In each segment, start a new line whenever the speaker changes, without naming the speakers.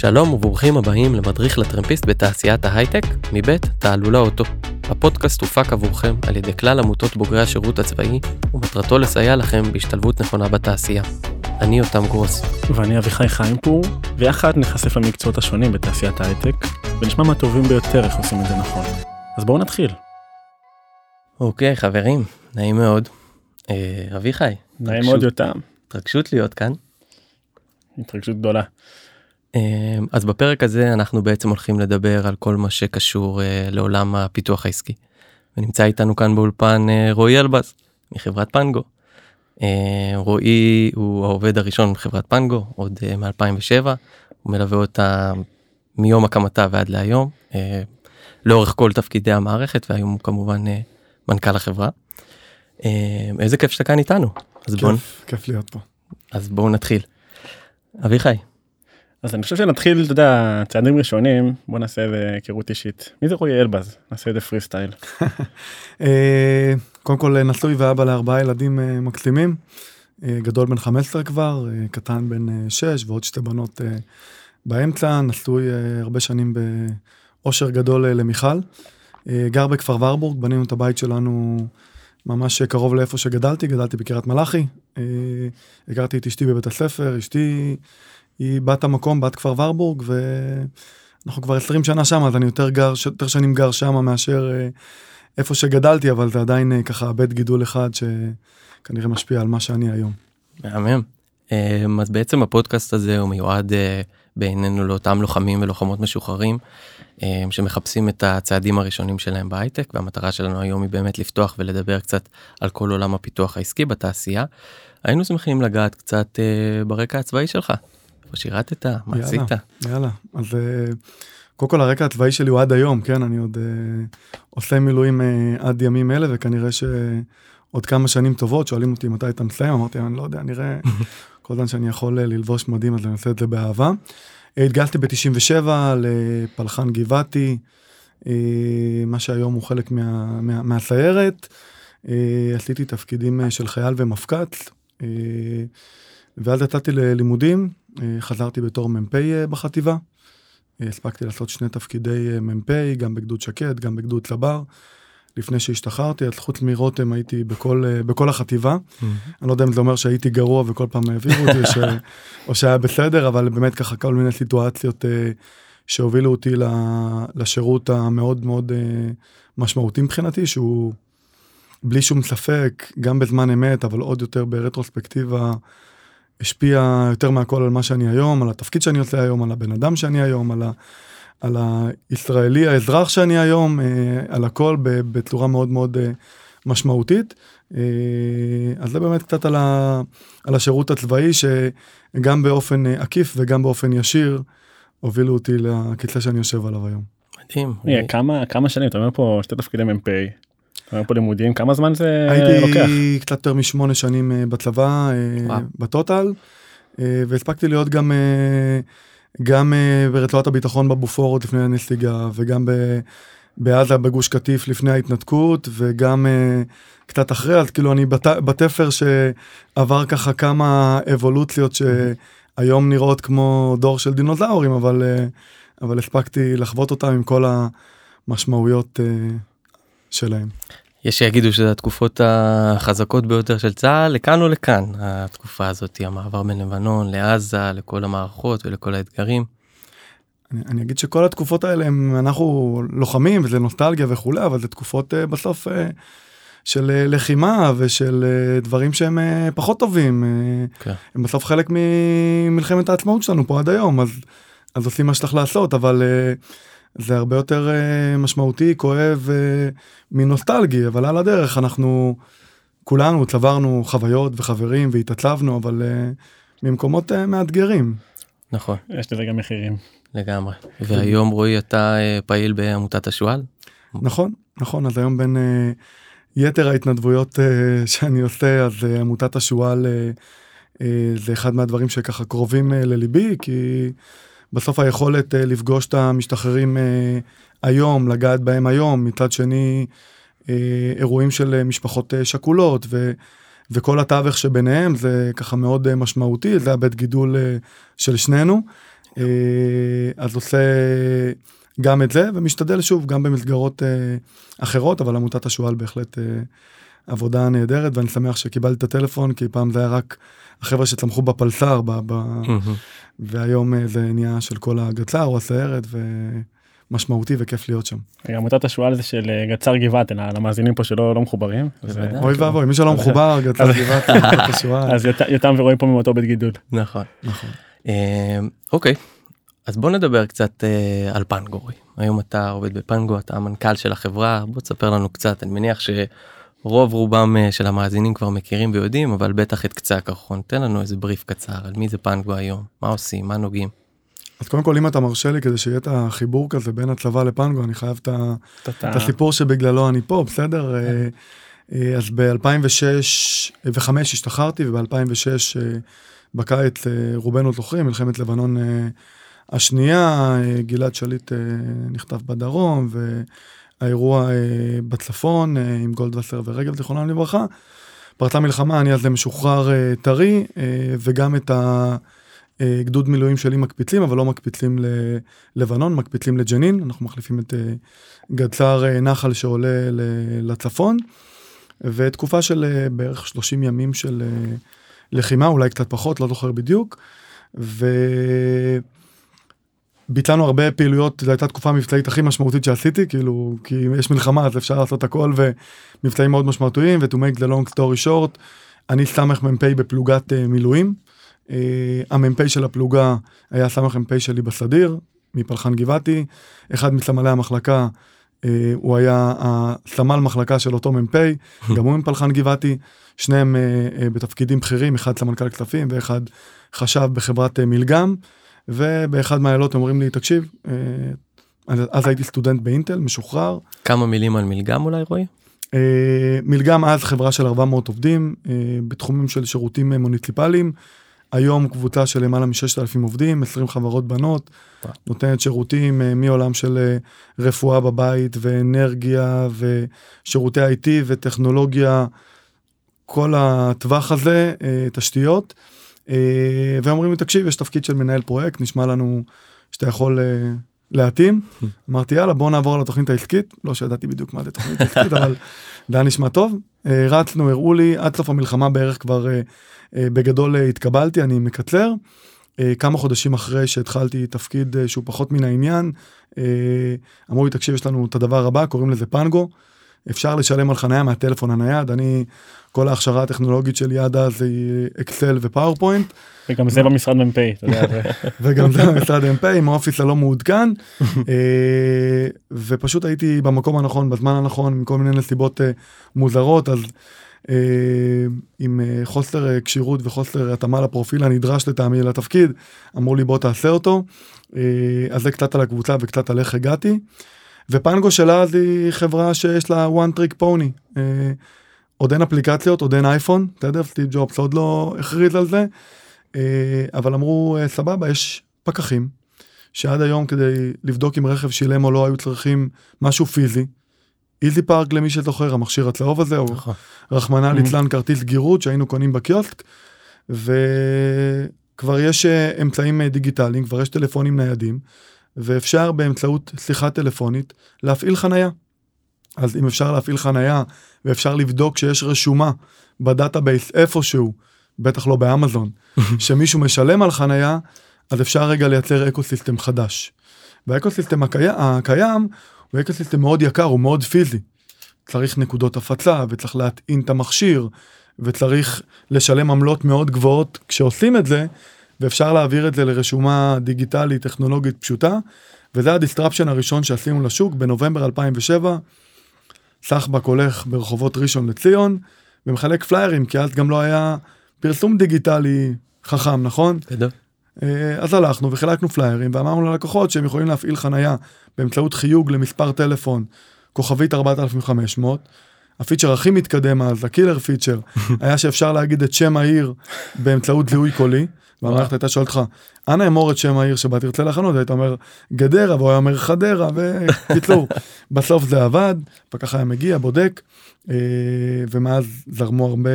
שלום וברוכים הבאים למדריך לטרמפיסט בתעשיית ההייטק, מבית תעלולה אוטו. הפודקאסט הופק עבורכם על ידי כלל עמותות בוגרי השירות הצבאי, ומטרתו לסייע לכם בהשתלבות נכונה בתעשייה. אני יותם גרוס.
ואני אביחי חיימפור, ויחד נחשף למקצועות השונים בתעשיית ההייטק, ונשמע מהטובים ביותר איך עושים את זה נכון. אז בואו נתחיל.
אוקיי, חברים, נעים מאוד. אה, אביחי.
נעים מאוד יותם.
התרגשות להיות כאן.
התרגשות גדולה.
אה, אז בפרק הזה אנחנו בעצם הולכים לדבר על כל מה שקשור אה, לעולם הפיתוח העסקי. ונמצא איתנו כאן באולפן אה, רועי אלבז מחברת פנגו. אה, רועי הוא העובד הראשון בחברת פנגו עוד אה, מ-2007, הוא מלווה אותה מיום הקמתה ועד להיום, לאורך כל תפקידי המערכת והיום הוא כמובן מנכ"ל החברה. איזה כיף שאתה כאן איתנו. אז
כיף, כיף להיות פה.
אז בואו נתחיל. אביחי,
אז אני חושב שנתחיל, אתה יודע, צעדים ראשונים, בוא נעשה איזה היכרות אישית. מי זה רועי אלבז? נעשה איזה פרי סטייל.
אה, קודם כל נשוי ואבא לארבעה ילדים אה, מקסימים. אה, גדול בן 15 כבר, אה, קטן בן אה, 6 ועוד שתי בנות אה, באמצע. נשוי אה, הרבה שנים באושר גדול אה, למיכל. אה, גר בכפר ורבורג, בנינו את הבית שלנו ממש קרוב לאיפה שגדלתי, גדלתי בקריית מלאכי. אה, הכרתי את אשתי בבית הספר, אשתי היא בת המקום, בת כפר ורבורג, ואנחנו כבר 20 שנה שם, אז אני יותר גר, יותר שנים גר שם מאשר אה, איפה שגדלתי, אבל זה עדיין אה, ככה בית גידול אחד שכנראה משפיע על מה שאני היום.
מהמם. אמ, אז בעצם הפודקאסט הזה הוא מיועד אה, בעינינו לאותם לוחמים ולוחמות משוחררים שמחפשים את הצעדים הראשונים שלהם בהייטק והמטרה שלנו היום היא באמת לפתוח ולדבר קצת על כל עולם הפיתוח העסקי בתעשייה. היינו שמחים לגעת קצת אה, ברקע הצבאי שלך. איפה שירתת? מה
יאללה.
עשית?
יאללה, אז אה, קודם כל הרקע הצבאי שלי הוא עד היום, כן, אני עוד אה, עושה מילואים אה, עד ימים אלה, וכנראה שעוד כמה שנים טובות, שואלים אותי מתי אתה מסיים, אמרתי, אני לא יודע, נראה, כל זמן שאני יכול ללבוש מדים, אז אני עושה את זה באהבה. אה, התגייסתי ב-97 לפלחן גבעתי, מה שהיום הוא חלק מה, מה, מהסיירת. עשיתי תפקידים של חייל ומפק"ץ, ואז יצאתי ללימודים, חזרתי בתור מ"פ אה, בחטיבה. אה, הספקתי לעשות שני תפקידי אה, מ"פ, גם בגדוד שקד, גם בגדוד צבר. לפני שהשתחררתי, אז חוץ מרותם הייתי בכל, אה, בכל החטיבה. אני לא יודע אם זה אומר שהייתי גרוע וכל פעם העבירו אותי, ש... או שהיה בסדר, אבל באמת ככה כל מיני סיטואציות אה, שהובילו אותי ל- לשירות המאוד מאוד אה, משמעותי מבחינתי, שהוא בלי שום ספק, גם בזמן אמת, אבל עוד יותר ברטרוספקטיבה, השפיע יותר מהכל על מה שאני היום, על התפקיד שאני עושה היום, על הבן אדם שאני היום, על, ה, על הישראלי, האזרח שאני היום, אה, על הכל ב- בצורה מאוד מאוד אה, משמעותית. אה, אז זה באמת קצת על, ה, על השירות הצבאי, שגם באופן אה, עקיף וגם באופן ישיר, הובילו אותי לכיסא שאני יושב עליו היום.
מדהים.
כמה כמה שנים אתה אומר פה שתי תפקידי מ"פ. אומר פה לימודים כמה זמן זה לוקח.
הייתי קצת יותר משמונה שנים אה, בצבא, אה. בטוטל, אה, והספקתי להיות גם, גם ברצועת הביטחון בבופורות לפני הנסיגה, וגם ב- בעזה בגוש קטיף לפני ההתנתקות, וגם קצת אחרי, אז כאילו אני בת- בתפר שעבר ככה כמה אבולוציות שהיום נראות כמו דור של דינוזאורים, אבל, אבל הספקתי לחוות אותם עם כל המשמעויות שלהם.
יש שיגידו שזה התקופות החזקות ביותר של צה"ל לכאן או לכאן התקופה הזאת המעבר בין לבנון לעזה לכל המערכות ולכל האתגרים.
אני, אני אגיד שכל התקופות האלה הם אנחנו לוחמים וזה נוסטלגיה וכולי אבל זה תקופות uh, בסוף uh, של uh, לחימה ושל uh, דברים שהם uh, פחות טובים uh,
כן.
הם בסוף חלק ממלחמת העצמאות שלנו פה עד היום אז אז עושים מה שצריך לעשות אבל uh, זה הרבה יותר uh, משמעותי כואב uh, מנוסטלגי אבל על הדרך אנחנו כולנו צברנו חוויות וחברים והתעצבנו אבל uh, ממקומות uh, מאתגרים.
נכון
יש לזה גם מחירים.
לגמרי והיום רועי אתה אה, פעיל בעמותת השועל.
נכון, נכון, אז היום בין אה, יתר ההתנדבויות אה, שאני עושה, אז אה, עמותת השועל אה, אה, זה אחד מהדברים שככה קרובים אה, לליבי, כי בסוף היכולת אה, לפגוש את המשתחררים אה, היום, לגעת בהם היום, מצד שני אה, אירועים של משפחות שכולות ו... וכל התווך שביניהם זה ככה מאוד משמעותי, זה הבית גידול של שנינו. אז עושה גם את זה ומשתדל שוב גם במסגרות אחרות אבל עמותת השועל בהחלט עבודה נהדרת ואני שמח שקיבלתי את הטלפון כי פעם זה היה רק החבר'ה שצמחו בפלסר ב, ב, והיום אה, זה נהיה של כל הגצר או הסיירת ומשמעותי וכיף להיות שם.
עמותת השועל זה של אה, גצר גבעתן למאזינים פה שלא לא מחוברים.
בוודאי.
אוי ואבוי מי שלא מחובר גצר גבעת עמותת השועל.
אז יות- יותם ורואים פה מאותו בית גידול.
נכון.
נכון.
אה, אוקיי, אז בוא נדבר קצת אה, על פנגורי. היום אתה עובד בפנגו, אתה המנכ"ל של החברה, בוא תספר לנו קצת, אני מניח שרוב רובם אה, של המאזינים כבר מכירים ויודעים, אבל בטח את קצה הקרחון, תן לנו איזה בריף קצר על מי זה פנגו היום, מה עושים, מה נוגעים.
אז קודם כל אם אתה מרשה לי כדי שיהיה את החיבור כזה בין הצבא לפנגו אני חייב את הסיפור שבגללו אני פה, בסדר? אה, אה, אז ב-2006 ו-2005 השתחררתי, וב-2006 בקיץ, רובנו זוכרים, מלחמת לבנון השנייה, גלעד שליט נחטף בדרום, והאירוע אה, בצפון אה, עם גולדווסר ורגב, זיכרונם לברכה. פרצה מלחמה, אני אז משוחרר אה, טרי, אה, וגם את הגדוד מילואים שלי מקפיצים, אבל לא מקפיצים ללבנון, מקפיצים לג'נין, אנחנו מחליפים את אה, גדס"ר אה, נחל שעולה ל- לצפון, ותקופה של אה, בערך 30 ימים של אה, לחימה, אולי קצת פחות, לא זוכר בדיוק, וביצענו הרבה פעילויות, זו הייתה תקופה מבצעית הכי משמעותית שעשיתי, כאילו, כי יש מלחמה אז אפשר לעשות הכל, ומבצעים מאוד משמעותיים, ו-to make the long story short, אני סמ"פ בפלוגת אה, מילואים, אה, המ"פ של הפלוגה היה סמ"פ שלי בסדיר, מפלחן גבעתי, אחד מסמלי המחלקה אה, הוא היה הסמל מחלקה של אותו מ"פ, גם הוא מפלחן גבעתי, שניהם אה, אה, בתפקידים בכירים, אחד סמנכ"ל כספים ואחד חשב בחברת אה, מלגם, ובאחד מהעילות אומרים לי, תקשיב, אה, אז, אז הייתי סטודנט באינטל, משוחרר,
כמה מילים על מלגם אולי רועי?
אה, מלגם אז חברה של 400 עובדים אה, בתחומים של שירותים מוניציפליים. היום קבוצה של למעלה מ-6,000 עובדים, 20 חברות בנות,
וואו.
נותנת שירותים מעולם של אה, רפואה בבית ואנרגיה ושירותי IT וטכנולוגיה, כל הטווח הזה, תשתיות. אה, ואומרים לי, תקשיב, יש תפקיד של מנהל פרויקט, נשמע לנו שאתה יכול אה, להתאים. אמרתי, יאללה, בוא נעבור על התוכנית העסקית. לא שידעתי בדיוק מה זה תוכנית עסקית, אבל זה היה נשמע טוב. אה, רצנו, הראו לי, עד סוף המלחמה בערך כבר בגדול התקבלתי, אני מקצר. כמה חודשים אחרי שהתחלתי תפקיד שהוא פחות מן העניין, אמרו לי, תקשיב, יש לנו את הדבר הבא, קוראים לזה פנגו. אפשר לשלם על חניה מהטלפון הנייד, אני, כל ההכשרה הטכנולוגית שלי עד אז היא אקסל ו PowerPoint.
וגם זה במשרד מ"פ. אתה יודע,
וגם זה במשרד מ"פ עם ה Office הלא מעודכן אה, ופשוט הייתי במקום הנכון בזמן הנכון מכל מיני נסיבות אה, מוזרות אז אה, עם חוסר כשירות וחוסר התאמה לפרופיל הנדרש לטעמי לתפקיד אמרו לי בוא תעשה אותו אז זה קצת על הקבוצה וקצת על איך הגעתי. ופנגו שלה אז היא חברה שיש לה one trick pony. אה, עוד אין אפליקציות עוד אין אייפון בסדר סטיב ג'ובס עוד לא הכריז על זה. אה, אבל אמרו אה, סבבה יש פקחים שעד היום כדי לבדוק אם רכב שילם או לא היו צריכים משהו פיזי. EasyPark למי שזוכר המכשיר הצהוב הזה או
נכון.
רחמנא ליצלן כרטיס גירוד שהיינו קונים בקיוסק וכבר יש אה, אמצעים אה, דיגיטליים כבר יש טלפונים ניידים ואפשר באמצעות שיחה טלפונית להפעיל חנייה. אז אם אפשר להפעיל חנייה ואפשר לבדוק שיש רשומה ב database איפשהו בטח לא באמזון שמישהו משלם על חנייה אז אפשר רגע לייצר ecosystem חדש. וה ecosystem הקיים, הקיים הוא ecosystem מאוד יקר, הוא מאוד פיזי. צריך נקודות הפצה וצריך להטעין את המכשיר וצריך לשלם עמלות מאוד גבוהות כשעושים את זה ואפשר להעביר את זה לרשומה דיגיטלית טכנולוגית פשוטה וזה ה disruption הראשון שעשינו לשוק בנובמבר 2007. סחבק הולך ברחובות ראשון לציון ומחלק פליירים כי אז גם לא היה פרסום דיגיטלי חכם נכון?
גדול.
אה, אז הלכנו וחילקנו פליירים ואמרנו ללקוחות שהם יכולים להפעיל חנייה באמצעות חיוג למספר טלפון כוכבית 4500. הפיצ'ר הכי מתקדם אז, הקילר פיצ'ר, היה שאפשר להגיד את שם העיר באמצעות זיהוי קולי. והמערכת הייתה שואלת אותך, אנא אמור את שם העיר שבה תרצה לחנות, והיית אומר גדרה, והוא היה אומר חדרה, וקיצור, בסוף זה עבד, פקח היה מגיע, בודק, אה, ומאז זרמו הרבה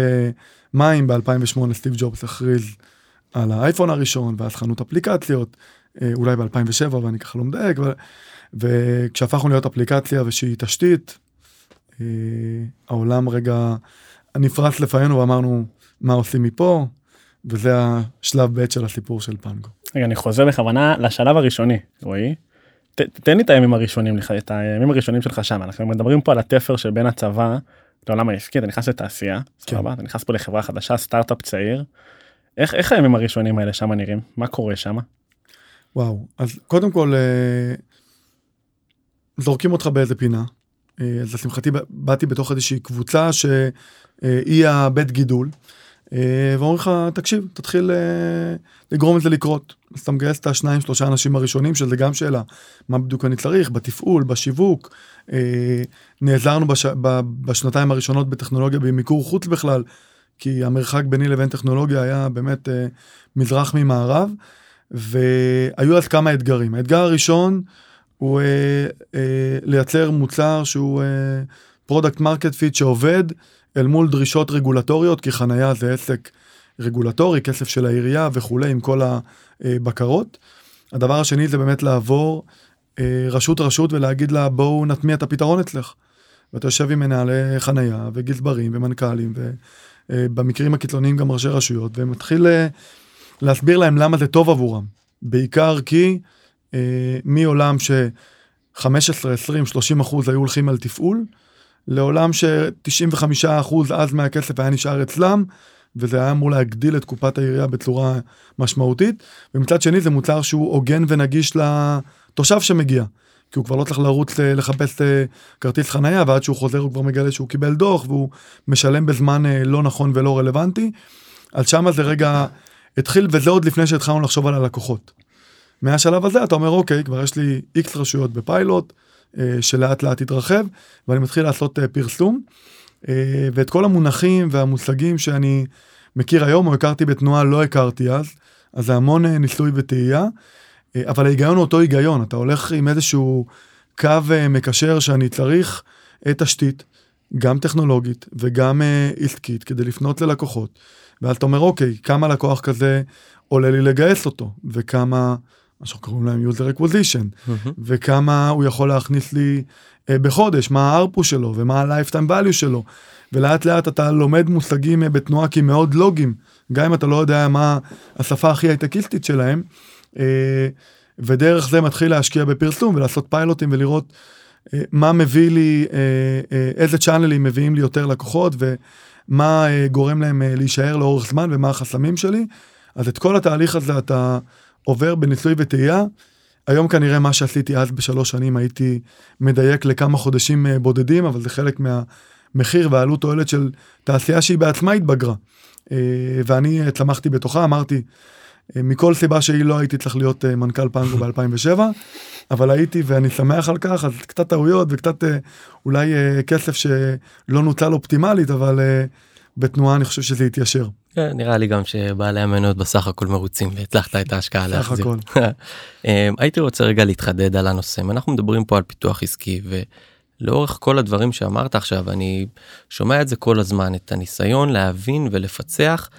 מים, ב-2008 סטיב ג'ובס הכריז על האייפון הראשון, ואז חנות אפליקציות, אה, אולי ב-2007 ואני ככה לא מדייק, ו- וכשהפכנו להיות אפליקציה ושהיא תשתית, אה, העולם רגע נפרץ לפנינו ואמרנו מה עושים מפה, וזה השלב ב' של הסיפור של פנגו.
רגע, אני חוזר בכוונה לשלב הראשוני, רועי. ת, תן לי את הימים הראשונים, את הימים הראשונים שלך שם, אנחנו מדברים פה על התפר שבין הצבא לעולם העסקי, אתה נכנס לתעשייה,
כן.
סבבה, אתה נכנס פה לחברה חדשה, סטארט-אפ צעיר. איך, איך הימים הראשונים האלה שם נראים? מה קורה שם?
וואו, אז קודם כל, אה, זורקים אותך באיזה פינה. אה, אז לשמחתי באתי בתוך איזושהי קבוצה שהיא הבית גידול. אה, ואומרים לך, תקשיב, תתחיל אה, לגרום לזה לקרות. אז אתה מגייס את השניים, שלושה אנשים הראשונים, שזה גם שאלה, מה בדיוק אני צריך, בתפעול, בשיווק. אה, נעזרנו בש... בשנתיים הראשונות בטכנולוגיה במיקור חוץ בכלל, כי המרחק ביני לבין טכנולוגיה היה באמת מזרח ממערב. והיו אז כמה אתגרים. האתגר הראשון הוא לייצר מוצר שהוא product market fit שעובד אל מול דרישות רגולטוריות, כי חנייה זה עסק רגולטורי, כסף של העירייה וכולי, עם כל הבקרות. הדבר השני זה באמת לעבור אה, רשות רשות ולהגיד לה בואו נטמיע את הפתרון אצלך. ואתה יושב עם מנהלי חנייה וגזברים ומנכ"לים ובמקרים הקיצוניים גם ראשי רשויות ומתחיל אה, להסביר להם למה זה טוב עבורם. בעיקר כי אה, מעולם ש-15, 20, 30 אחוז היו הולכים על תפעול, לעולם ש-95 אחוז אז מהכסף היה נשאר אצלם, וזה היה אמור להגדיל את קופת העירייה בצורה משמעותית. ומצד שני זה מוצר שהוא הוגן ונגיש לתושב שמגיע. כי הוא כבר לא צריך לרוץ אה, לחפש אה, כרטיס חנייה ועד שהוא חוזר הוא כבר מגלה שהוא קיבל דוח והוא משלם בזמן אה, לא נכון ולא רלוונטי. אז שמה זה רגע התחיל וזה עוד לפני שהתחלנו לחשוב על הלקוחות. מהשלב הזה אתה אומר אוקיי כבר יש לי איקס רשויות בפיילוט שלאט לאט התרחב ואני מתחיל לעשות אה, פרסום. אה, ואת כל המונחים והמושגים שאני מכיר היום או הכרתי בתנועה לא הכרתי אז אז זה המון אה, ניסוי וטעייה. אה, אבל ההיגיון הוא אותו היגיון. אתה הולך עם איזשהו קו אה, מקשר שאני צריך אה, תשתית גם טכנולוגית וגם אה, עסקית כדי לפנות ללקוחות. ואז אתה אומר אוקיי כמה לקוח כזה עולה לי לגייס אותו? וכמה מה שאנחנו קוראים להם user acquisition וכמה הוא יכול להכניס לי אה, בחודש מה הארפו שלו ומה ה-lifetime value שלו. ולאט לאט אתה לומד מושגים אה, בתנועה כי מאוד לוגים גם אם אתה לא יודע מה השפה הכי הייטקיסטית שלהם אה, ודרך זה מתחיל להשקיע בפרסום ולעשות פיילוטים ולראות אה, מה מביא לי אה, אה, איזה צ'אנלים מביאים לי יותר לקוחות ומה אה, גורם להם אה, להישאר לאורך זמן ומה החסמים שלי. אז את כל התהליך הזה אתה עובר בניסוי וטעייה. היום כנראה מה שעשיתי אז בשלוש שנים הייתי מדייק לכמה חודשים אה, בודדים אבל זה חלק מהמחיר והעלות תועלת של תעשייה שהיא בעצמה התבגרה. אה, ואני אה, צמחתי בתוכה אמרתי מכל סיבה שהיא לא הייתי צריך להיות מנכ"ל פנגו ב-2007 אבל הייתי ואני שמח על כך אז קצת טעויות וקצת אולי כסף שלא נוצל אופטימלית אבל בתנועה אני חושב שזה יתיישר.
כן, נראה לי גם שבעלי המניות בסך הכל מרוצים והצלחת את ההשקעה
סך
להחזיר.
הכל.
אה, הייתי רוצה רגע להתחדד על הנושא אנחנו מדברים פה על פיתוח עסקי ולאורך כל הדברים שאמרת עכשיו אני שומע את זה כל הזמן את הניסיון להבין ולפצח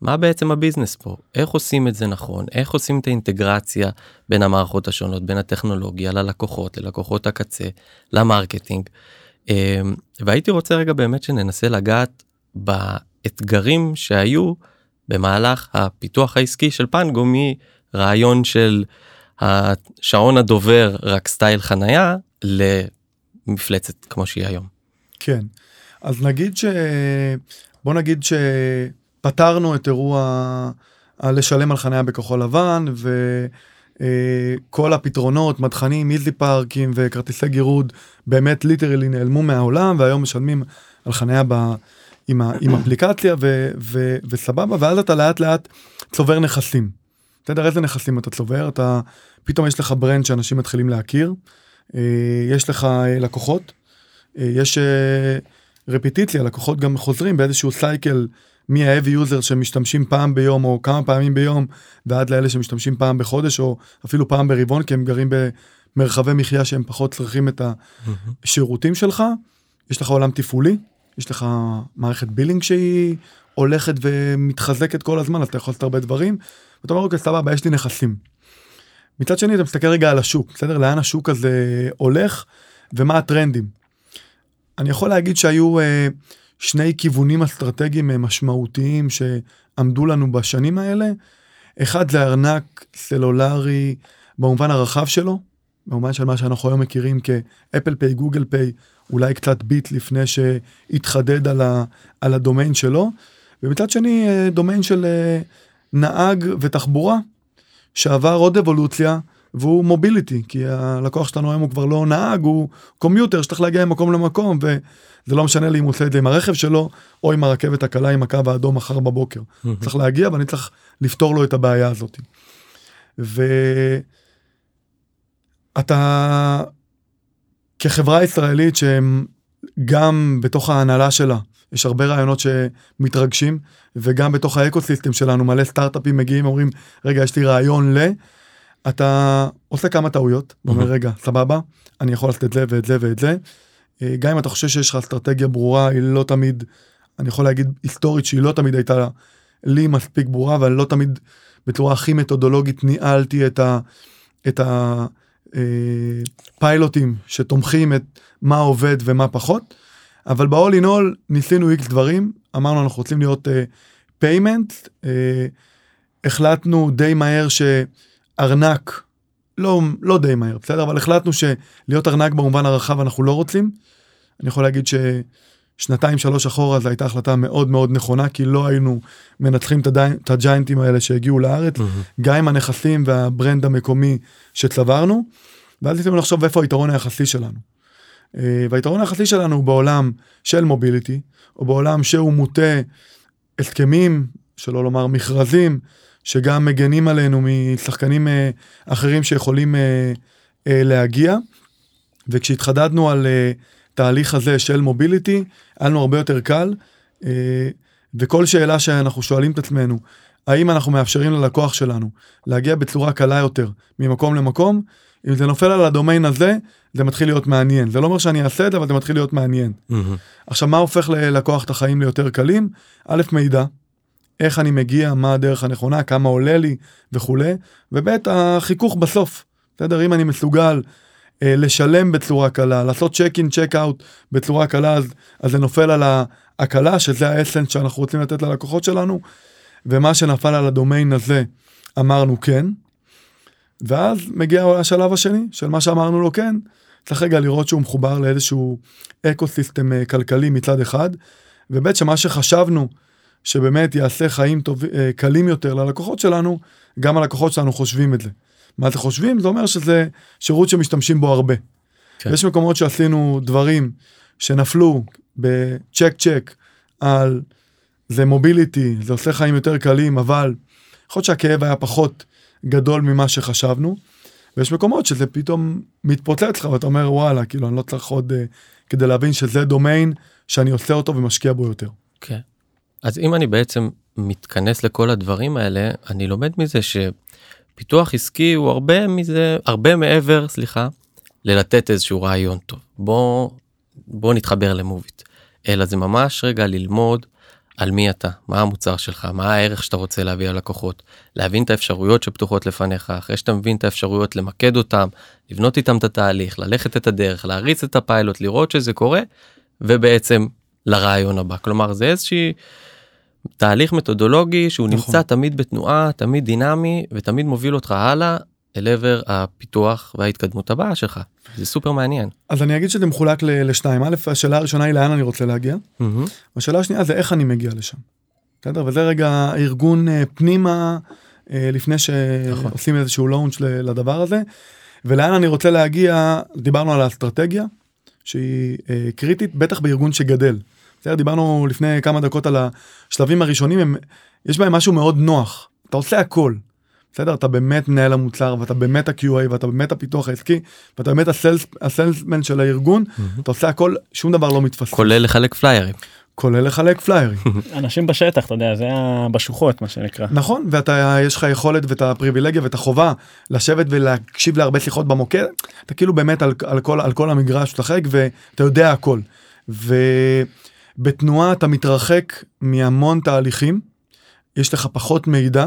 מה בעצם הביזנס פה איך עושים את זה נכון איך עושים את האינטגרציה בין המערכות השונות בין הטכנולוגיה ללקוחות ללקוחות הקצה ל marketing. אה, והייתי רוצה רגע באמת שננסה לגעת באתגרים שהיו במהלך הפיתוח העסקי של פנגו מרעיון של השעון הדובר רק style חנייה למפלצת כמו שהיא היום.
כן. אז נגיד ש... בוא נגיד שפתרנו את אירוע הלשלם על חניה בכחול לבן וכל הפתרונות, מדחנים, איזי פארקים וכרטיסי גירוד באמת literally נעלמו מהעולם והיום משלמים על חניה ב... עם, ה... עם אפליקציה ו... ו... וסבבה ואז אתה לאט לאט צובר נכסים. בסדר איזה נכסים אתה צובר אתה פתאום יש לך brand שאנשים מתחילים להכיר אה, יש לך אה, לקוחות אה, יש רפיטיציה לקוחות גם חוזרים באיזשהו cycle מה-heavy user שמשתמשים פעם ביום או כמה פעמים ביום ועד לאלה שמשתמשים פעם בחודש או אפילו פעם ברבעון כי הם גרים במרחבי מחיה שהם פחות צריכים את השירותים שלך. יש לך עולם תפעולי יש לך מערכת בילינג שהיא הולכת ומתחזקת כל הזמן אז אתה יכול לעשות הרבה דברים. ואתה אומר אוקיי סבבה יש לי נכסים. מצד שני אתה מסתכל רגע על השוק, בסדר? לאן השוק הזה הולך ומה הטרנדים. אני יכול להגיד שהיו אה, שני כיוונים אסטרטגיים אה, משמעותיים שעמדו לנו בשנים האלה. אחד זה ארנק סלולרי במובן הרחב שלו, במובן של מה שאנחנו היום מכירים כאפל פיי, גוגל פיי, אולי קצת ביט לפני שהתחדד על, ה, על הדומיין שלו. ומצד שני אה, דומיין של אה, נהג ותחבורה שעבר עוד אבולוציה והוא מוביליטי כי הלקוח שלנו היום הוא כבר לא נהג הוא קומיוטר שצריך להגיע ממקום למקום וזה לא משנה לי אם הוא עושה את זה עם הרכב שלו או עם הרכבת הקלה עם הקו האדום מחר בבוקר. צריך להגיע ואני צריך לפתור לו את הבעיה הזאת. ואתה כחברה ישראלית שהם גם בתוך ההנהלה שלה יש הרבה רעיונות שמתרגשים וגם בתוך האקוסיסטם שלנו מלא סטארט-אפים מגיעים אומרים רגע יש לי רעיון ל... אתה עושה כמה טעויות ואומר רגע סבבה אני יכול לעשות את זה ואת זה ואת זה. אה, גם אם אתה חושב שיש לך אסטרטגיה ברורה היא לא תמיד אני יכול להגיד היסטורית שהיא לא תמיד הייתה לי מספיק ברורה ואני לא תמיד בצורה הכי מתודולוגית ניהלתי את ה... את ה פיילוטים שתומכים את מה עובד ומה פחות. אבל ב-all in all ניסינו X דברים, אמרנו אנחנו רוצים להיות payment, uh, uh, החלטנו די מהר שארנק, לא, לא די מהר, בסדר? אבל החלטנו שלהיות ארנק במובן הרחב אנחנו לא רוצים. אני יכול להגיד ששנתיים שלוש אחורה זו הייתה החלטה מאוד מאוד נכונה, כי לא היינו מנצחים את הג'יינטים האלה שהגיעו לארץ, mm-hmm. גם עם הנכסים והברנד המקומי שצברנו, ואז ניסינו לחשוב איפה היתרון היחסי שלנו. אה, והיתרון היחסי שלנו הוא בעולם של מוביליטי, או בעולם שהוא מוטה הסכמים, שלא לומר מכרזים, שגם מגנים עלינו משחקנים אה, אחרים שיכולים אה, להגיע. וכשהתחדדנו על תהליך הזה של מוביליטי, היה לנו הרבה יותר קל. וכל שאלה שאנחנו שואלים את עצמנו, האם אנחנו מאפשרים ללקוח שלנו להגיע בצורה קלה יותר ממקום למקום, אם זה נופל על הדומיין הזה, זה מתחיל להיות מעניין. זה לא אומר שאני אעשה את זה, אבל זה מתחיל להיות מעניין. Mm-hmm. עכשיו, מה הופך ללקוח את החיים ליותר קלים? א', מידע. איך אני מגיע, מה הדרך הנכונה, כמה עולה לי וכולי, וב', החיכוך בסוף. בסדר? אם אני מסוגל אה, לשלם בצורה קלה, לעשות צ'ק אין, צ'ק אאוט בצורה קלה, אז, אז זה נופל על ההקלה, שזה האסנס שאנחנו רוצים לתת ללקוחות שלנו, ומה שנפל על הדומיין הזה, אמרנו כן. ואז מגיע השלב השני של מה שאמרנו לו כן, צריך רגע לראות שהוא מחובר לאיזשהו אקו סיסטם אה, כלכלי מצד אחד, וב' שמה שחשבנו שבאמת יעשה חיים טוב, אה, קלים יותר ללקוחות שלנו, גם הלקוחות שלנו חושבים את זה. מה זה חושבים? זה אומר שזה שירות שמשתמשים בו הרבה. כן. יש מקומות שעשינו דברים שנפלו בצ'ק צ'ק על זה מוביליטי, זה עושה חיים יותר קלים, אבל יכול להיות שהכאב היה פחות גדול ממה שחשבנו. ויש מקומות שזה פתאום מתפוצץ לך ואתה אומר וואלה כאילו אני לא צריך עוד uh, כדי להבין שזה דומיין שאני עושה אותו ומשקיע בו יותר.
כן. אז אם אני בעצם מתכנס לכל הדברים האלה אני לומד מזה שפיתוח עסקי הוא הרבה מזה הרבה מעבר סליחה ללתת איזשהו רעיון טוב בוא בוא נתחבר למוביט אלא זה ממש רגע ללמוד על מי אתה, מה המוצר שלך, מה הערך שאתה רוצה להביא ללקוחות, להבין את האפשרויות שפתוחות לפניך, אחרי שאתה מבין את האפשרויות למקד אותם, לבנות איתם את התהליך, ללכת את הדרך, להריץ את הפיילוט, לראות שזה קורה, ובעצם לרעיון הבא. כלומר זה איזושהי תהליך מתודולוגי שהוא נכון. נמצא תמיד בתנועה, תמיד דינמי, ותמיד מוביל אותך הלאה אל עבר הפיתוח וההתקדמות הבאה שלך. זה סופר מעניין.
אז אני אגיד שזה מחולק לשניים. א', השאלה הראשונה היא לאן אני רוצה להגיע. Mm-hmm. השאלה השנייה זה איך אני מגיע לשם. בסדר? וזה רגע ארגון אה, פנימה אה, לפני נכון. שעושים נכון. איזשהו לאונץ' לדבר הזה. ולאן אני רוצה להגיע, דיברנו על האסטרטגיה, שהיא אה, קריטית, בטח בארגון שגדל. בסדר? דיברנו לפני כמה דקות על השלבים הראשונים, הם, יש בהם משהו מאוד נוח. אתה עושה הכל. בסדר? אתה באמת מנהל המוצר ואתה באמת ה-QA ואתה באמת הפיתוח העסקי ואתה באמת הסיילסמן של הארגון, mm-hmm. אתה עושה הכל, שום דבר לא מתפספס.
כולל לחלק פליירים.
כולל לחלק פליירים.
אנשים בשטח, אתה יודע, זה בשוחות מה שנקרא.
נכון, ואתה, יש לך יכולת ואת הפריבילגיה ואת החובה לשבת ולהקשיב להרבה שיחות במוקד, אתה כאילו באמת על, על, כל, על כל המגרש לשחק ואתה יודע הכל. ובתנועה אתה מתרחק מהמון תהליכים, יש לך פחות מידע.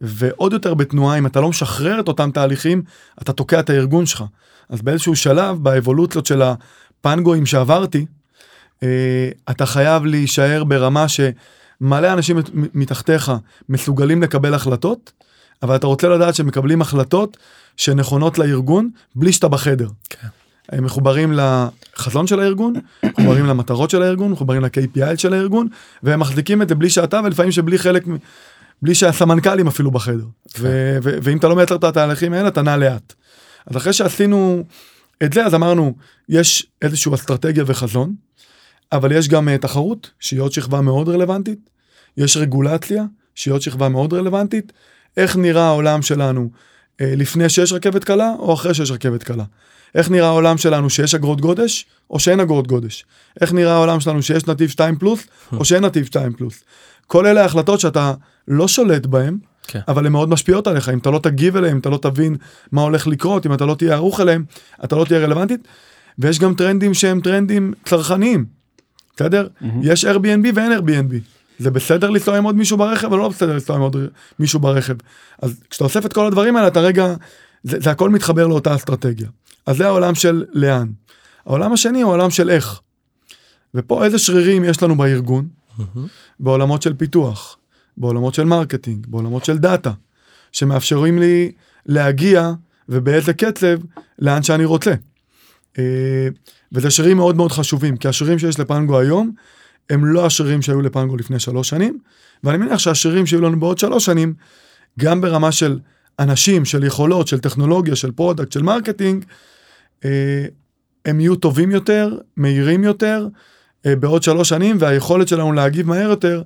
ועוד יותר בתנועה, אם אתה לא משחרר את אותם תהליכים, אתה תוקע את הארגון שלך. אז באיזשהו שלב, באבולוציות של הפנגואים שעברתי, אה, אתה חייב להישאר ברמה שמלא אנשים מתחתיך מסוגלים לקבל החלטות, אבל אתה רוצה לדעת שמקבלים החלטות שנכונות לארגון בלי שאתה בחדר. כן. הם מחוברים לחזון של הארגון, מחוברים למטרות של הארגון, מחוברים ל-KPI של הארגון, והם מחזיקים את זה בלי שאתה ולפעמים שבלי חלק, בלי שהסמנכ"לים אפילו בחדר. כן. ואם אתה לא מייצר את התהליכים האלה אתה נע לאט. אז אחרי שעשינו את זה אז אמרנו יש איזושהי אסטרטגיה וחזון, אבל יש גם uh, תחרות שהיא עוד שכבה מאוד רלוונטית, יש רגולציה שהיא עוד שכבה מאוד רלוונטית, איך נראה העולם שלנו uh, לפני שיש רכבת קלה או אחרי שיש רכבת קלה. איך נראה העולם שלנו שיש אגרות גודש או שאין אגרות גודש. איך נראה העולם שלנו שיש נתיב 2 פלוס או שאין נתיב 2 פלוס. כל אלה החלטות שאתה לא שולט בהן, כן. אבל הן מאוד משפיעות עליך. אם אתה לא תגיב אליהן, אם אתה לא תבין מה הולך לקרות, אם אתה לא תהיה ערוך אליהן, אתה לא תהיה רלוונטית. ויש גם טרנדים שהם טרנדים צרכניים. בסדר? Mm-hmm. יש Airbnb ואין Airbnb. זה בסדר לנסוע עם עוד מישהו ברכב, אבל לא בסדר לנסוע עם עוד מישהו ברכב. אז כשאתה אוסף את כל הדברים האלה, אתה רגע, זה, זה הכל מתחבר לאותה אסטרטגיה. אז זה העולם של לאן. העולם השני הוא העולם של איך. ופה איזה שרירים יש לנו בארגון. בעולמות של פיתוח, בעולמות של מרקטינג, בעולמות של דאטה, שמאפשרים לי להגיע ובאיזה קצב לאן שאני רוצה. אה, וזה שרירים מאוד מאוד חשובים, כי השרירים שיש לפנגו היום, הם לא השרירים שהיו לפנגו לפני שלוש שנים, ואני מניח שהשרירים שיהיו לנו בעוד שלוש שנים, גם ברמה של אנשים, של יכולות, של טכנולוגיה, של פרודקט, של מרקטינג, אה, הם יהיו טובים יותר, מהירים יותר, אה, בעוד שלוש שנים, והיכולת שלנו להגיב מהר יותר,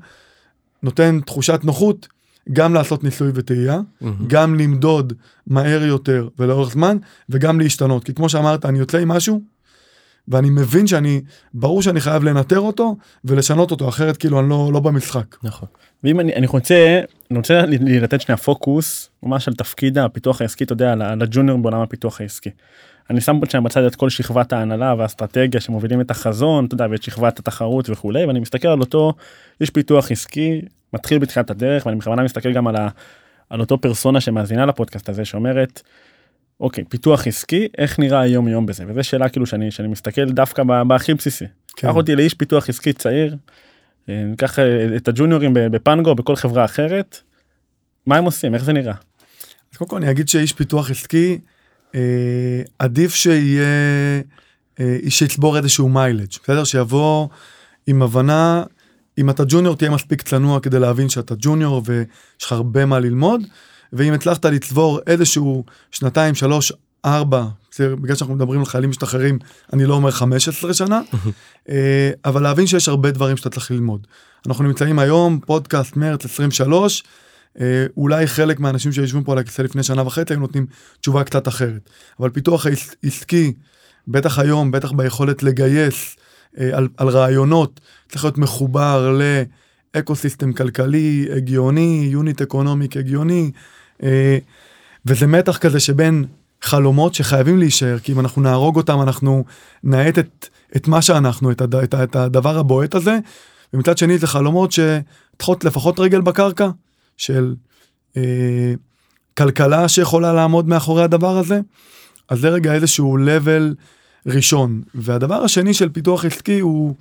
נותן תחושת נוחות גם לעשות ניסוי וטעייה, mm-hmm. גם למדוד מהר יותר ולאורך זמן, וגם להשתנות. כי כמו שאמרת, אני יוצא עם משהו, ואני מבין שאני, ברור שאני חייב לנטר אותו ולשנות אותו, אחרת כאילו אני לא, לא במשחק.
נכון. ואם אני, אני רוצה, אני רוצה לתת שנייה פוקוס, ממש על תפקיד הפיתוח העסקי, אתה יודע, לג'וניור בעולם הפיתוח העסקי. אני שם פה בצד את כל שכבת ההנהלה והאסטרטגיה שמובילים את החזון, אתה יודע, ואת שכבת התחרות וכולי, ואני מסתכל על אותו איש פיתוח עסקי, מתחיל בתחילת הדרך, ואני בכוונה מסתכל גם על, ה, על אותו פרסונה שמאזינה לפודקאסט הזה, שאומרת, אוקיי, פיתוח עסקי, איך נראה היום יום בזה? וזו שאלה כאילו שאני, שאני מסתכל דווקא בהכי בסיסי. כן. קח אותי לאיש פיתוח עסקי צעיר, ניקח אה, את הג'וניורים בפנגו, בכל חברה אחרת, מה הם עושים, איך זה נראה?
אז קודם כל אני אגיד שאיש פיתוח עסקי, אה, עדיף שיהיה, אה, שיצבור איזשהו מיילג', בסדר? שיבוא עם הבנה, אם אתה ג'וניור תהיה מספיק צנוע כדי להבין שאתה ג'וניור ויש לך הרבה מה ללמוד, ואם הצלחת לצבור איזשהו שנתיים, שלוש, ארבע, בגלל שאנחנו מדברים על חיילים משתחררים, אני לא אומר 15 שנה, אה, אבל להבין שיש הרבה דברים שאתה צריך ללמוד. אנחנו נמצאים היום, פודקאסט מרץ 23, אה, אולי חלק מהאנשים שיושבים פה על הכיסא לפני שנה וחצי היו נותנים תשובה קצת אחרת. אבל פיתוח עסקי, בטח היום, בטח ביכולת לגייס אה, על, על רעיונות, צריך להיות מחובר לאקו סיסטם כלכלי הגיוני, unit economic הגיוני, וזה מתח כזה שבין חלומות שחייבים להישאר, כי אם אנחנו נהרוג אותם אנחנו נאט את, את מה שאנחנו, את, הד, את, את הדבר הבועט הזה, ומצד שני זה חלומות שצריכות לפחות רגל בקרקע. של אה, כלכלה שיכולה לעמוד מאחורי הדבר הזה, אז זה רגע איזשהו level ראשון. והדבר השני של פיתוח עסקי הוא,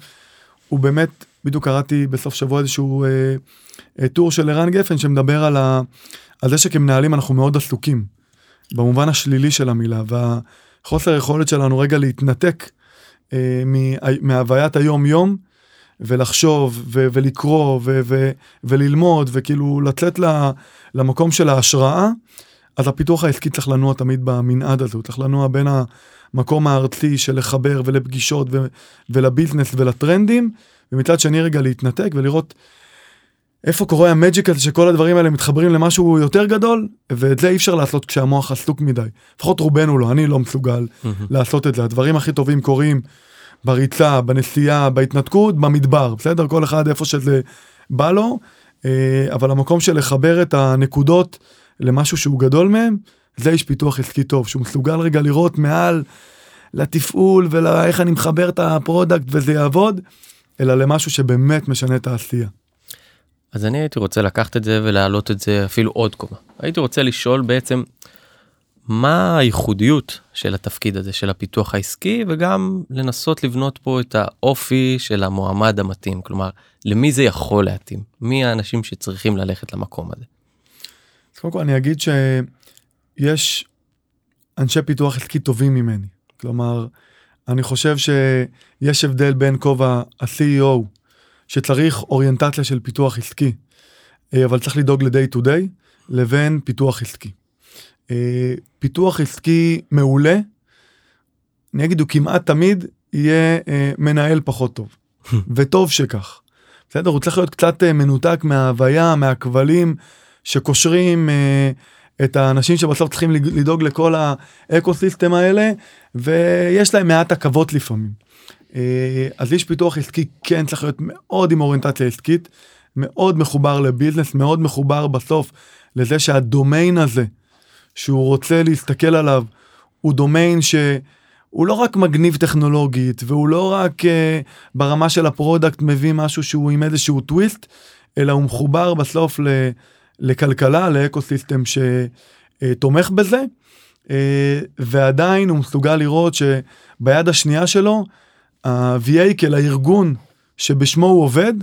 הוא באמת, בדיוק קראתי בסוף שבוע איזשהו אה, אה, טור של ערן גפן שמדבר על, ה, על זה שכמנהלים אנחנו מאוד עסוקים, במובן השלילי של המילה, והחוסר היכולת שלנו רגע להתנתק אה, מהוויית היום יום. ולחשוב ו- ולקרוא ו- ו- וללמוד וכאילו לצאת למקום של ההשראה, אז הפיתוח העסקי צריך לנוע תמיד במנעד הזה, הוא צריך לנוע בין המקום הארצי של לחבר ולפגישות ו- ולביזנס ולטרנדים, ומצד שני רגע להתנתק ולראות איפה קורה המג'יק הזה שכל הדברים האלה מתחברים למשהו יותר גדול, ואת זה אי אפשר לעשות כשהמוח עסוק מדי. לפחות רובנו לא, אני לא מסוגל mm-hmm. לעשות את זה. הדברים הכי טובים קורים בריצה, בנסיעה, בהתנתקות, במדבר, בסדר? כל אחד איפה שזה בא לו, אה, אבל המקום של לחבר את הנקודות למשהו שהוא גדול מהם, זה איש פיתוח עסקי טוב, שהוא מסוגל רגע לראות מעל לתפעול ולאיך אני מחבר את הפרודקט וזה יעבוד, אלא למשהו שבאמת משנה את העשייה.
אז אני הייתי רוצה לקחת את זה ולהעלות את זה אפילו עוד קומה. הייתי רוצה לשאול בעצם מה הייחודיות של התפקיד הזה של הפיתוח העסקי וגם לנסות לבנות פה את האופי של המועמד המתאים כלומר למי זה יכול להתאים מי האנשים שצריכים ללכת למקום הזה.
אז קודם כל אני אגיד שיש אנשי פיתוח עסקי טובים ממני כלומר אני חושב שיש הבדל בין כובע ה-CEO שצריך אוריינטציה של פיתוח עסקי אה, אבל צריך לדאוג ל-day to day לבין פיתוח עסקי. אה, פיתוח עסקי מעולה, אני אגיד הוא כמעט תמיד יהיה אה, מנהל פחות טוב, וטוב שכך. בסדר? הוא צריך להיות קצת מנותק מההוויה, מהכבלים שקושרים את האנשים שבסוף צריכים לדאוג לכל האקו סיסטם האלה, ויש להם מעט עכבות לפעמים. אז איש פיתוח עסקי כן צריך להיות מאוד עם אוריינטציה עסקית, מאוד מחובר ל business, מאוד מחובר בסוף לזה שהדומיין הזה, שהוא רוצה להסתכל עליו הוא דומיין שהוא לא רק מגניב טכנולוגית והוא לא רק uh, ברמה של הפרודקט מביא משהו שהוא עם איזשהו טוויסט אלא הוא מחובר בסוף ל, לכלכלה לאקו סיסטם שתומך בזה uh, ועדיין הוא מסוגל לראות שביד השנייה שלו ה-VA הארגון שבשמו הוא עובד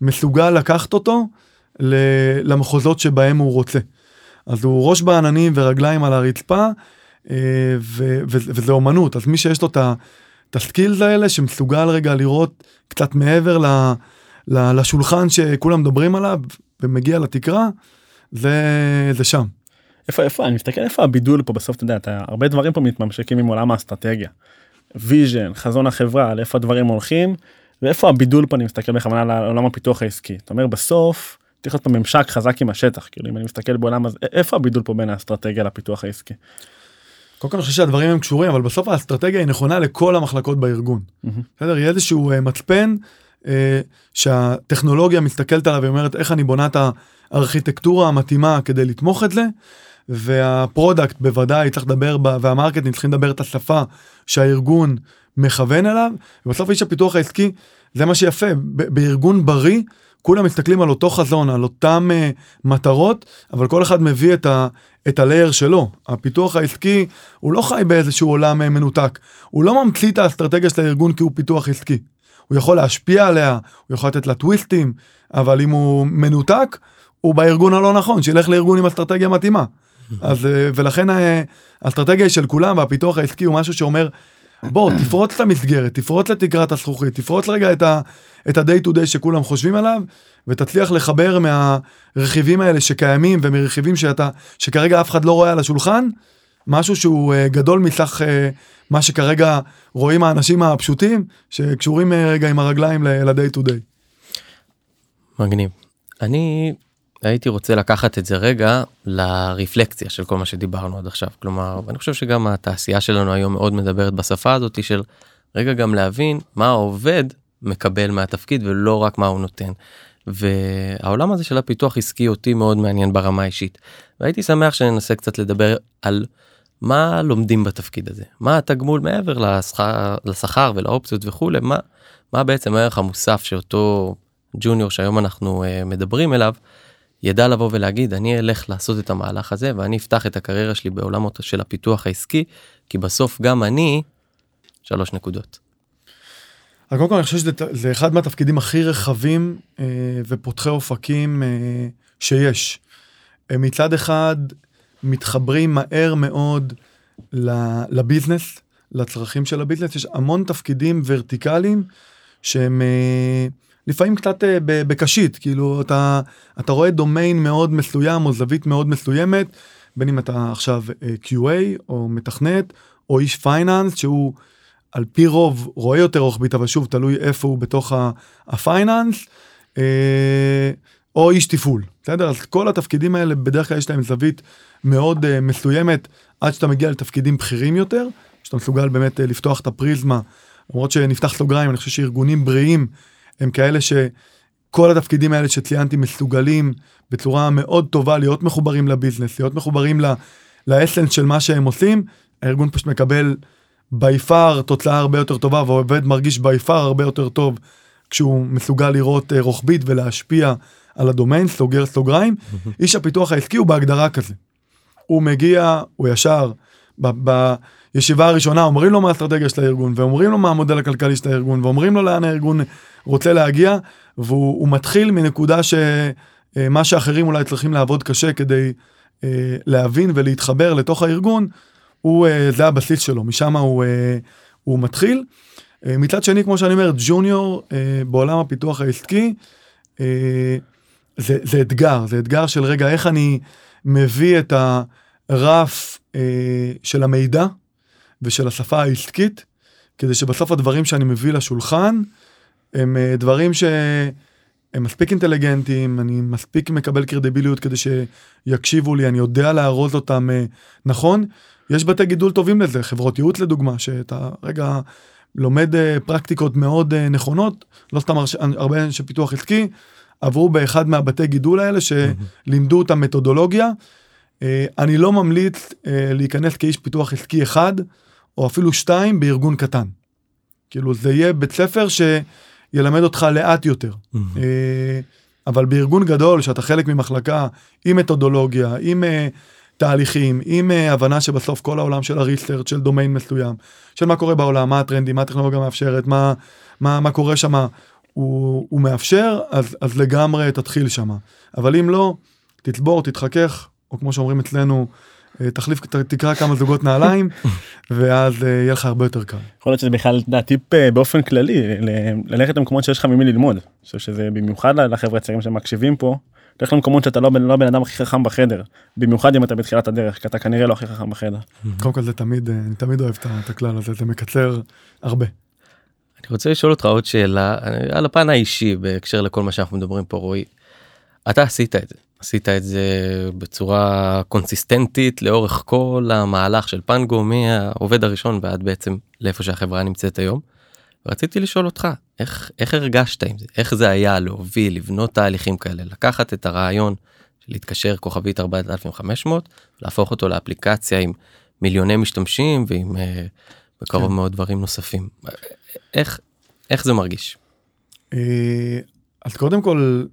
מסוגל לקחת אותו למחוזות שבהם הוא רוצה. אז הוא ראש בעננים ורגליים על הרצפה, אה, וזה אומנות, אז מי שיש לו את הסקילס האלה שמסוגל רגע לראות קצת מעבר ל, ל, לשולחן שכולם מדברים עליו ומגיע לתקרה, זה, זה שם.
איפה איפה אני מסתכל איפה הבידול פה בסוף אתה יודע אתה הרבה דברים פה מתממשקים עם עולם האסטרטגיה. vision חזון החברה לאיפה הדברים הולכים ואיפה הבידול פה אני מסתכל בכוונה על עולם הפיתוח העסקי. אתה אומר בסוף צריך להיות פה ממשק חזק עם השטח כאילו אם אני מסתכל בעולם הזה איפה הבידול פה בין האסטרטגיה לפיתוח העסקי.
קודם כל אני חושב שהדברים הם קשורים אבל בסוף האסטרטגיה היא נכונה לכל המחלקות בארגון. בסדר יהיה איזשהו uh, מצפן uh, שהטכנולוגיה מסתכלת עליו ואומרת איך אני בונה את הארכיטקטורה המתאימה כדי לתמוך את זה. והפרודקט בוודאי צריך לדבר והמרקטינג צריכים לדבר את השפה שהארגון מכוון אליו ובסוף איש הפיתוח העסקי זה מה שיפה בארגון בריא כולם מסתכלים על אותו חזון, על אותם uh, מטרות, אבל כל אחד מביא את, ה, את ה layer שלו. הפיתוח העסקי, הוא לא חי באיזשהו עולם uh, מנותק. הוא לא ממציא את האסטרטגיה של הארגון כי הוא פיתוח עסקי. הוא יכול להשפיע עליה, הוא יכול לתת לה טוויסטים, אבל אם הוא מנותק, הוא בארגון הלא נכון, שילך לארגון עם אסטרטגיה מתאימה. אז, uh, ולכן האסטרטגיה היא של כולם, והפיתוח העסקי הוא משהו שאומר, בוא, תפרוץ את המסגרת, תפרוץ לתקרת הזכוכית, תפרוץ רגע את ה... את ה-day to day שכולם חושבים עליו, ותצליח לחבר מהרכיבים האלה שקיימים ומרכיבים שאתה, שכרגע אף אחד לא רואה על השולחן, משהו שהוא uh, גדול מסך uh, מה שכרגע רואים האנשים הפשוטים, שקשורים uh, רגע עם הרגליים ל-day to day.
מגניב. אני הייתי רוצה לקחת את זה רגע לרפלקציה של כל מה שדיברנו עד עכשיו. כלומר אני חושב שגם התעשייה שלנו היום מאוד מדברת בשפה הזאת של רגע גם להבין מה עובד מקבל מהתפקיד ולא רק מה הוא נותן. והעולם הזה של הפיתוח עסקי אותי מאוד מעניין ברמה האישית. והייתי שמח שננסה קצת לדבר על מה לומדים בתפקיד הזה. מה התגמול מעבר לשכר, לשכר ולאופציות וכולי מה מה בעצם הערך המוסף שאותו ג'וניור שהיום אנחנו uh, מדברים אליו ידע לבוא ולהגיד אני אלך לעשות את המהלך הזה ואני אפתח את הקריירה שלי בעולם של הפיתוח העסקי כי בסוף גם אני שלוש נקודות.
אז קודם כל אני חושב שזה אחד מהתפקידים הכי רחבים אה, ופותחי אופקים אה, שיש. הם מצד אחד מתחברים מהר מאוד לביזנס, לצרכים של הביזנס, יש המון תפקידים ורטיקליים שהם אה, לפעמים קצת אה, בקשית, כאילו אתה, אתה רואה דומיין מאוד מסוים או זווית מאוד מסוימת, בין אם אתה עכשיו אה, QA או מתכנת או איש finance שהוא על פי רוב רואה יותר רוחבית אבל שוב תלוי איפה הוא בתוך ה finance אה, או איש תפעול בסדר? אז כל התפקידים האלה בדרך כלל יש להם זווית מאוד מסוימת עד שאתה מגיע לתפקידים בכירים יותר שאתה מסוגל באמת לפתוח את הפריזמה. למרות שנפתח סוגריים אני חושב שארגונים בריאים הם כאלה שכל התפקידים האלה שציינתי מסוגלים בצורה מאוד טובה להיות מחוברים ל business להיות מחוברים לאסנס של מה שהם עושים. הארגון פשוט מקבל בי פאר תוצאה הרבה יותר טובה ועובד מרגיש בי פאר הרבה יותר טוב כשהוא מסוגל לראות אה, רוחבית ולהשפיע על הדומיין, סוגר סוגריים, איש הפיתוח העסקי הוא בהגדרה כזה. הוא מגיע, הוא ישר, ב- בישיבה הראשונה אומרים לו מה האסטרטגיה של הארגון, ואומרים לו מה המודל הכלכלי של הארגון, ואומרים לו לאן הארגון רוצה להגיע, והוא הוא מתחיל מנקודה שמה שאחרים אולי צריכים לעבוד קשה כדי אה, להבין ולהתחבר לתוך הארגון, הוא, אה, זה הבסיס שלו, משם הוא, אה, הוא מתחיל. אה, מצד שני, כמו שאני אומר, ג'וניור אה, בעולם הפיתוח העסקי, אה, זה, זה אתגר, זה אתגר של רגע, איך אני מביא את הרף אה, של המידע ושל השפה העסקית, כדי שבסוף הדברים שאני מביא לשולחן, הם אה, דברים שהם מספיק אינטליגנטיים, אני מספיק מקבל קרדיביליות כדי שיקשיבו לי, אני יודע לארוז אותם אה, נכון. יש בתי גידול טובים לזה, חברות ייעוץ לדוגמה, שאתה רגע לומד אה, פרקטיקות מאוד נכונות, לא סתם הרבה אנשי פיתוח עסקי, עברו באחד מהבתי גידול האלה שלימדו אותם מתודולוגיה. אני לא ממליץ להיכנס כאיש פיתוח עסקי אחד, או אפילו שתיים בארגון קטן. כאילו זה יהיה בית ספר שילמד אותך לאט יותר. אה, אבל בארגון גדול שאתה חלק ממחלקה עם מתודולוגיה, עם אה, תהליכים, עם אה, הבנה שבסוף כל העולם של הריסרצ' של דומיין מסוים, של מה קורה בעולם, מה הטרנדים, מה הטכנולוגיה מאפשרת, מה, מה, מה קורה שם, הוא, הוא מאפשר, אז, אז לגמרי תתחיל שם. אבל אם לא, תצבור, תתחכך, או כמו שאומרים אצלנו, תחליף, ת- תקרא כמה זוגות נעליים, ואז אה, יהיה לך הרבה יותר קל.
יכול להיות שזה בכלל אתה יודע, טיפ אה, באופן כללי ל- ללכת למקומות שיש לך ממי ללמוד. אני חושב שזה במיוחד לחבר'ה הצעירים שמקשיבים פה. לך למקומות שאתה לא לא הבן אדם הכי חכם בחדר במיוחד אם אתה בתחילת הדרך כי אתה כנראה לא הכי חכם בחדר.
קודם כל זה תמיד, אה, אני תמיד אוהב את הכלל הזה, זה מקצר הרבה.
אני רוצה לשאול אותך עוד שאלה אה, על הפן האישי בהקשר לכל מה שאנחנו מדברים פה רועי. אתה עשית את זה עשית את זה בצורה קונסיסטנטית לאורך כל המהלך של פנגו מהעובד הראשון ועד בעצם לאיפה שהחברה נמצאת היום. רציתי לשאול אותך איך איך הרגשת עם זה איך זה היה להוביל לבנות תהליכים כאלה לקחת את הרעיון של להתקשר כוכבית 4500 להפוך אותו לאפליקציה עם מיליוני משתמשים ועם אה, בקרוב
כן.
מאוד דברים נוספים איך איך זה מרגיש.
אה, אז קודם כל,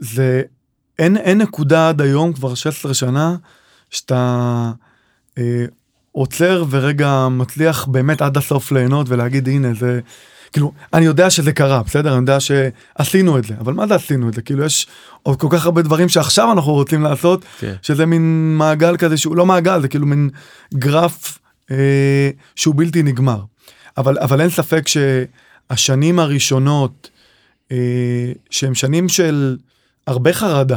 זה, אין, אין נקודה עד היום, כבר 16 שנה, שאתה אה, עוצר ורגע מצליח באמת עד הסוף ליהנות ולהגיד הנה זה, כאילו, אני יודע שזה קרה, בסדר? אני יודע שעשינו את זה, אבל מה זה עשינו את זה? כאילו, יש עוד כל כך הרבה דברים שעכשיו אנחנו רוצים לעשות,
כן.
שזה מין מעגל כזה שהוא לא מעגל, זה כאילו מין גרף אה, שהוא בלתי נגמר. אבל, אבל אין ספק שהשנים הראשונות, אה, שהם שנים של הרבה חרדה,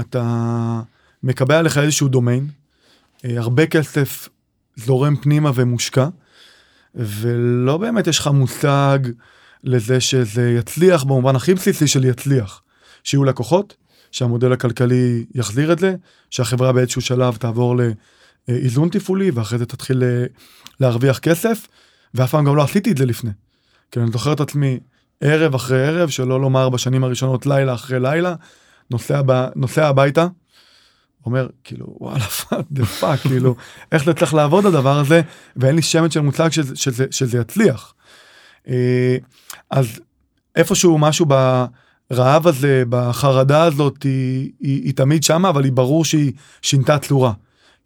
אתה מקבל עליך איזשהו דומיין, אה, הרבה כסף זורם פנימה ומושקע, ולא באמת יש לך מושג לזה שזה יצליח במובן הכי בסיסי של יצליח. שיהיו לקוחות, שהמודל הכלכלי יחזיר את זה, שהחברה באיזשהו שלב תעבור לאיזון תפעולי ואחרי זה תתחיל אה, להרוויח כסף, ואף פעם גם לא עשיתי את זה לפני. כי אני זוכר את עצמי ערב אחרי ערב, שלא לומר בשנים הראשונות לילה אחרי לילה, נוסע, ב, נוסע הביתה, אומר כאילו וואלה the fuck כאילו איך זה צריך לעבוד הדבר הזה ואין לי שמץ של מושג שזה, שזה, שזה יצליח. אה, אז איפשהו משהו ברעב הזה בחרדה הזאת היא, היא, היא תמיד שמה אבל היא ברור שהיא שינתה צורה.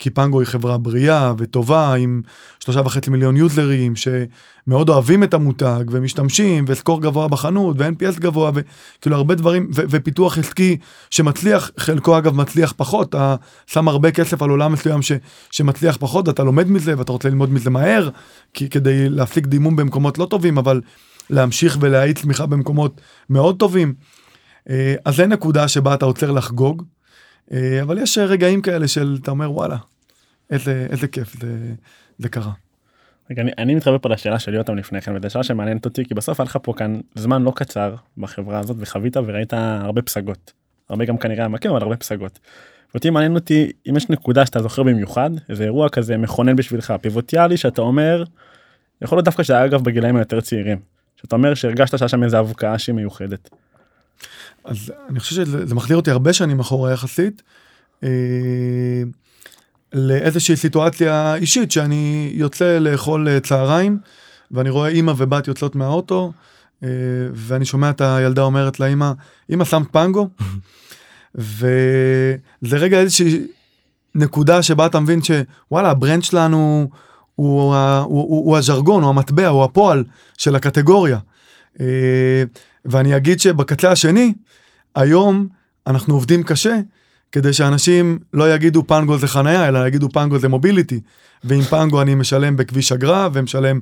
כי פנגו היא חברה בריאה וטובה עם שלושה וחצי מיליון יוזרים שמאוד אוהבים את המותג ומשתמשים וסקור גבוה בחנות ו-NPS גבוה וכאילו הרבה דברים ו- ופיתוח עסקי שמצליח חלקו אגב מצליח פחות אתה שם הרבה כסף על עולם מסוים ש- שמצליח פחות אתה לומד מזה ואתה רוצה ללמוד מזה מהר כי כדי להפיק דימום במקומות לא טובים אבל להמשיך ולהאיץ תמיכה במקומות מאוד טובים. אה, אז זה נקודה שבה אתה עוצר לחגוג. אה, אבל יש רגעים כאלה של אתה אומר וואלה איזה איזה כיף זה, זה קרה.
רגע, אני, אני מתחבר פה לשאלה של יותם לפני כן וזו שאלה שמעניינת אותי כי בסוף היה לך פה כאן זמן לא קצר בחברה הזאת וחווית וראית הרבה פסגות. הרבה גם כנראה מכיר אבל הרבה פסגות. אותי מעניין אותי אם יש נקודה שאתה זוכר במיוחד איזה אירוע כזה מכונן בשבילך פיבוטיאלי שאתה אומר יכול להיות דווקא שזה אגב בגילאים היותר צעירים. שאתה אומר שהרגשת שהיה שם איזה הבקעה שהיא מיוחדת.
אז אני חושב שזה זה מחזיר אותי הרבה שנים אחורה יחסית. לאיזושהי סיטואציה אישית שאני יוצא לאכול אה, צהריים ואני רואה אימא ובת יוצאות מהאוטו, אה, ואני שומע את הילדה אומרת לאימא, אימא שמת פנגו? וזה רגע איזושהי נקודה שבה אתה מבין שוואלה, הברנד שלנו הוא, הוא, הוא, הוא, הוא הז'רגון, הוא המטבע, הוא הפועל של הקטגוריה. אה, ואני אגיד שבקצה השני, היום אנחנו עובדים קשה כדי שאנשים לא יגידו פנגו זה חנייה, אלא יגידו פנגו זה מוביליטי. ועם פנגו אני משלם בכביש אגרה, ומשלם,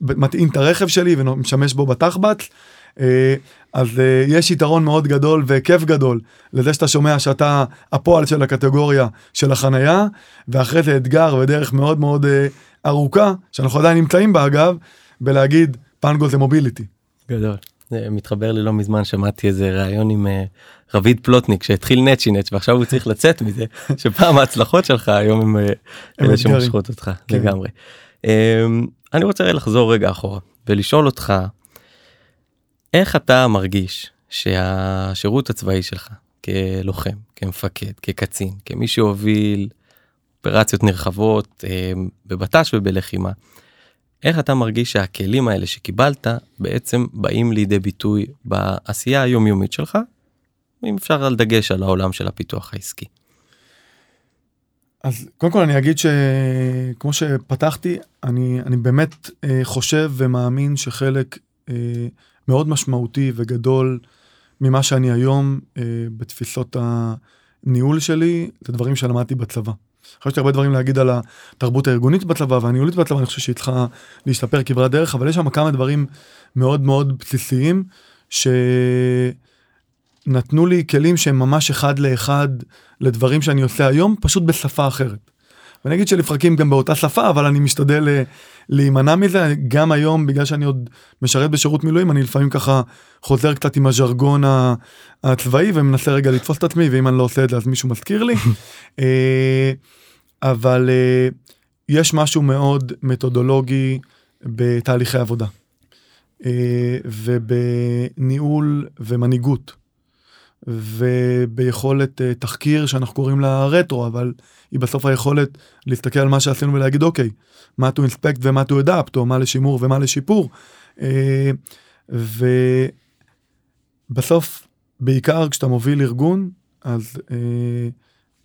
מטעין את הרכב שלי ומשמש בו בתחבץ. אה, אז אה, יש יתרון מאוד גדול וכיף גדול לזה שאתה שומע שאתה הפועל של הקטגוריה של החנייה, ואחרי זה אתגר ודרך מאוד מאוד אה, ארוכה, שאנחנו עדיין נמצאים בה אגב, בלהגיד פנגו זה מוביליטי.
גדול. זה מתחבר לי לא מזמן שמעתי איזה ראיון עם רביד פלוטניק שהתחיל נצ'י נצ' ועכשיו הוא צריך לצאת מזה שפעם ההצלחות שלך היום הם אלה שמושכות אותך כן. לגמרי. Um, אני רוצה לחזור רגע אחורה ולשאול אותך איך אתה מרגיש שהשירות הצבאי שלך כלוחם כמפקד כקצין כמי שהוביל אופרציות נרחבות um, בבט"ש ובלחימה. איך אתה מרגיש שהכלים האלה שקיבלת בעצם באים לידי ביטוי בעשייה היומיומית שלך, אם אפשר על דגש על העולם של הפיתוח העסקי.
אז קודם כל אני אגיד שכמו שפתחתי, אני, אני באמת אה, חושב ומאמין שחלק אה, מאוד משמעותי וגדול ממה שאני היום אה, בתפיסות הניהול שלי, זה דברים שלמדתי בצבא. יש לי הרבה דברים להגיד על התרבות הארגונית בצבא והניהולית בצבא, אני חושב שהיא צריכה להשתפר כברת דרך, אבל יש שם כמה דברים מאוד מאוד בסיסיים, שנתנו לי כלים שהם ממש אחד לאחד לדברים שאני עושה היום, פשוט בשפה אחרת. ואני אגיד שלפרקים גם באותה שפה, אבל אני משתדל אה, להימנע מזה, גם היום, בגלל שאני עוד משרת בשירות מילואים, אני לפעמים ככה חוזר קצת עם הז'רגון הצבאי ומנסה רגע לתפוס את עצמי, ואם אני לא עושה את זה אז מישהו מזכיר לי. אה, אבל uh, יש משהו מאוד מתודולוגי בתהליכי עבודה. ובניהול ומנהיגות. וביכולת uh, תחקיר שאנחנו קוראים לה רטרו, אבל היא בסוף היכולת להסתכל על מה שעשינו ולהגיד אוקיי, מה to inspect ומה to adapt, או מה לשימור ומה לשיפור. Uh, ובסוף, בעיקר כשאתה מוביל ארגון, אז uh,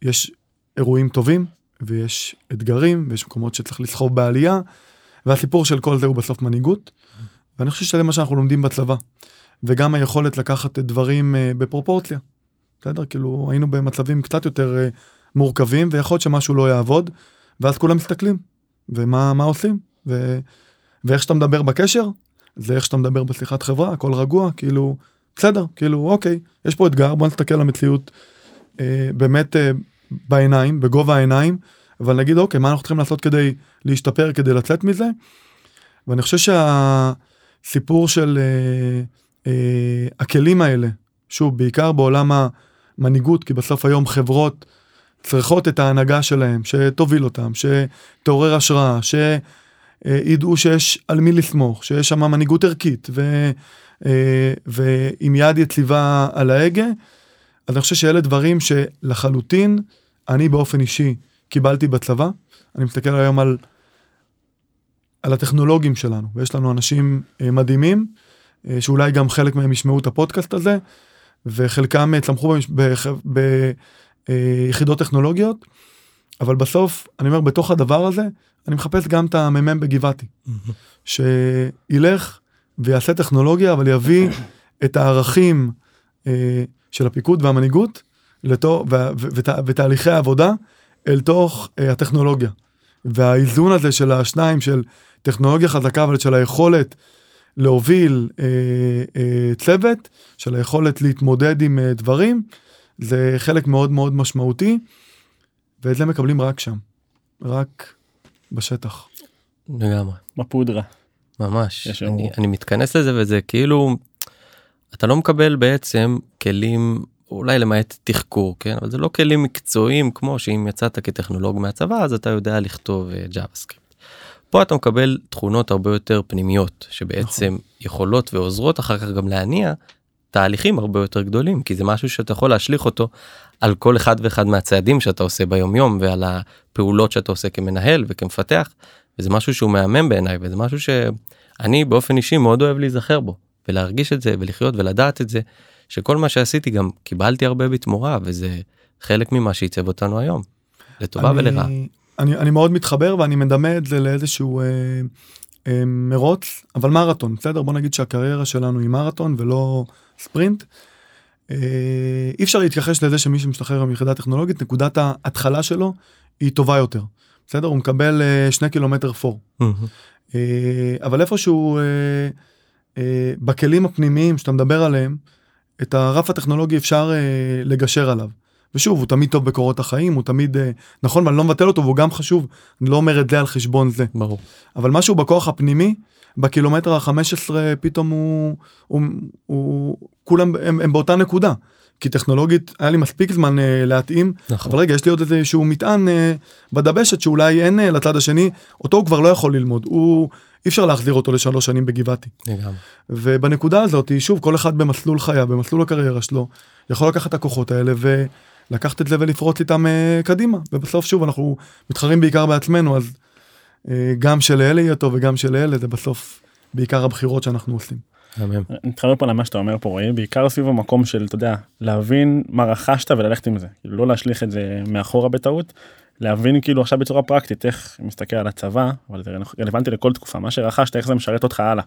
יש אירועים טובים, ויש אתגרים, ויש מקומות שצריך לסחוב בעלייה, והסיפור של כל זה הוא בסוף מנהיגות. ואני חושב שזה מה שאנחנו לומדים בצבא. וגם היכולת לקחת דברים uh, בפרופורציה. בסדר? כאילו היינו במצבים קצת יותר uh, מורכבים, ויכול להיות שמשהו לא יעבוד, ואז כולם מסתכלים, ומה עושים, ו, ואיך שאתה מדבר בקשר, זה איך שאתה מדבר בשיחת חברה, הכל רגוע, כאילו, בסדר, כאילו, אוקיי, יש פה אתגר, בוא נסתכל על המציאות uh, באמת uh, בעיניים, בגובה העיניים, אבל נגיד אוקיי, מה אנחנו צריכים לעשות כדי להשתפר, כדי לצאת מזה? ואני חושב שהסיפור של אה, אה, הכלים האלה, שוב, בעיקר בעולם המנהיגות, כי בסוף היום חברות צריכות את ההנהגה שלהם, שתוביל אותם, שתעורר השראה, שידעו שיש על מי לסמוך, שיש שם מנהיגות ערכית, ו, אה, ועם יד יציבה על ההגה. אז אני חושב שאלה דברים שלחלוטין אני באופן אישי קיבלתי בצבא. אני מסתכל היום על, על הטכנונולוגים שלנו, ויש לנו אנשים אה, מדהימים, אה, שאולי גם חלק מהם ישמעו את הפודקאסט הזה, וחלקם אה, צמחו ביחידות טכנולוגיות, אבל בסוף, אני אומר, בתוך הדבר הזה, אני מחפש גם את המ"מ בגבעתי, שילך ויעשה טכנולוגיה, אבל יביא את הערכים אה, של הפיקוד והמנהיגות לתו, ו, ו, ות, ותהליכי העבודה אל תוך אה, הטכנולוגיה. והאיזון הזה של השניים, של טכנולוגיה חזקה, אבל של היכולת להוביל אה, אה, צוות, של היכולת להתמודד עם אה, דברים, זה חלק מאוד מאוד משמעותי, ואת זה מקבלים רק שם, רק בשטח.
לגמרי.
בפודרה.
ממש. אני, אני מתכנס לזה וזה כאילו, אתה לא מקבל בעצם כלים אולי למעט תחקור כן אבל זה לא כלים מקצועיים כמו שאם יצאת כטכנולוג מהצבא אז אתה יודע לכתוב ג'אווה uh, סקריפט. פה אתה מקבל תכונות הרבה יותר פנימיות שבעצם נכון. יכולות ועוזרות אחר כך גם להניע תהליכים הרבה יותר גדולים כי זה משהו שאתה יכול להשליך אותו על כל אחד ואחד מהצעדים שאתה עושה ביום יום ועל הפעולות שאתה עושה כמנהל וכמפתח וזה משהו שהוא מהמם בעיניי וזה משהו אני באופן אישי מאוד אוהב להיזכר בו ולהרגיש את זה ולחיות ולדעת את זה שכל מה שעשיתי גם קיבלתי הרבה בתמורה וזה חלק ממה שעיצב אותנו היום. לטובה
אני-
ולרעה.
אני, אני מאוד מתחבר ואני מדמה את זה לאיזשהו אה, אה, מרוץ, אבל מרתון, בסדר? בוא נגיד שהקריירה שלנו היא מרתון ולא ספרינט. אה, אי אפשר להתכחש לזה שמי שמשתחרר מיחידה טכנולוגית, נקודת ההתחלה שלו היא טובה יותר. בסדר? הוא מקבל אה, שני קילומטר פור.
מהמם.
אה, אבל איפשהו אה, אה, בכלים הפנימיים שאתה מדבר עליהם, את הרף הטכנולוגי אפשר אה, לגשר עליו. ושוב, הוא תמיד טוב בקורות החיים, הוא תמיד אה, נכון, ואני לא מבטל אותו, והוא גם חשוב, אני לא אומר את זה על חשבון זה.
ברור.
אבל משהו בכוח הפנימי, בקילומטר ה-15 פתאום הוא, הוא, הוא כולם הם, הם באותה נקודה. כי טכנולוגית היה לי מספיק זמן אה, להתאים,
נכון.
אבל רגע יש לי עוד איזה שהוא מטען אה, בדבשת שאולי אין אה, לצד השני, אותו הוא כבר לא יכול ללמוד, הוא אי אפשר להחזיר אותו לשלוש שנים בגבעתי.
לגמרי.
ובנקודה הזאת שוב כל אחד במסלול חייו במסלול הקריירה שלו יכול לקחת את הכוחות האלה ולקחת את זה ולפרוץ איתם אה, קדימה ובסוף שוב אנחנו מתחרים בעיקר בעצמנו אז אה, גם שלאלה יהיה טוב וגם שלאלה זה בסוף בעיקר הבחירות שאנחנו עושים.
מתחבר פה למה שאתה אומר פה רועי בעיקר סביב המקום של אתה יודע להבין מה רכשת וללכת עם זה כאילו לא להשליך את זה מאחורה בטעות. להבין כאילו עכשיו בצורה פרקטית איך מסתכל על הצבא אבל זה רלוונטי לכל תקופה מה שרכשת איך זה משרת אותך הלאה.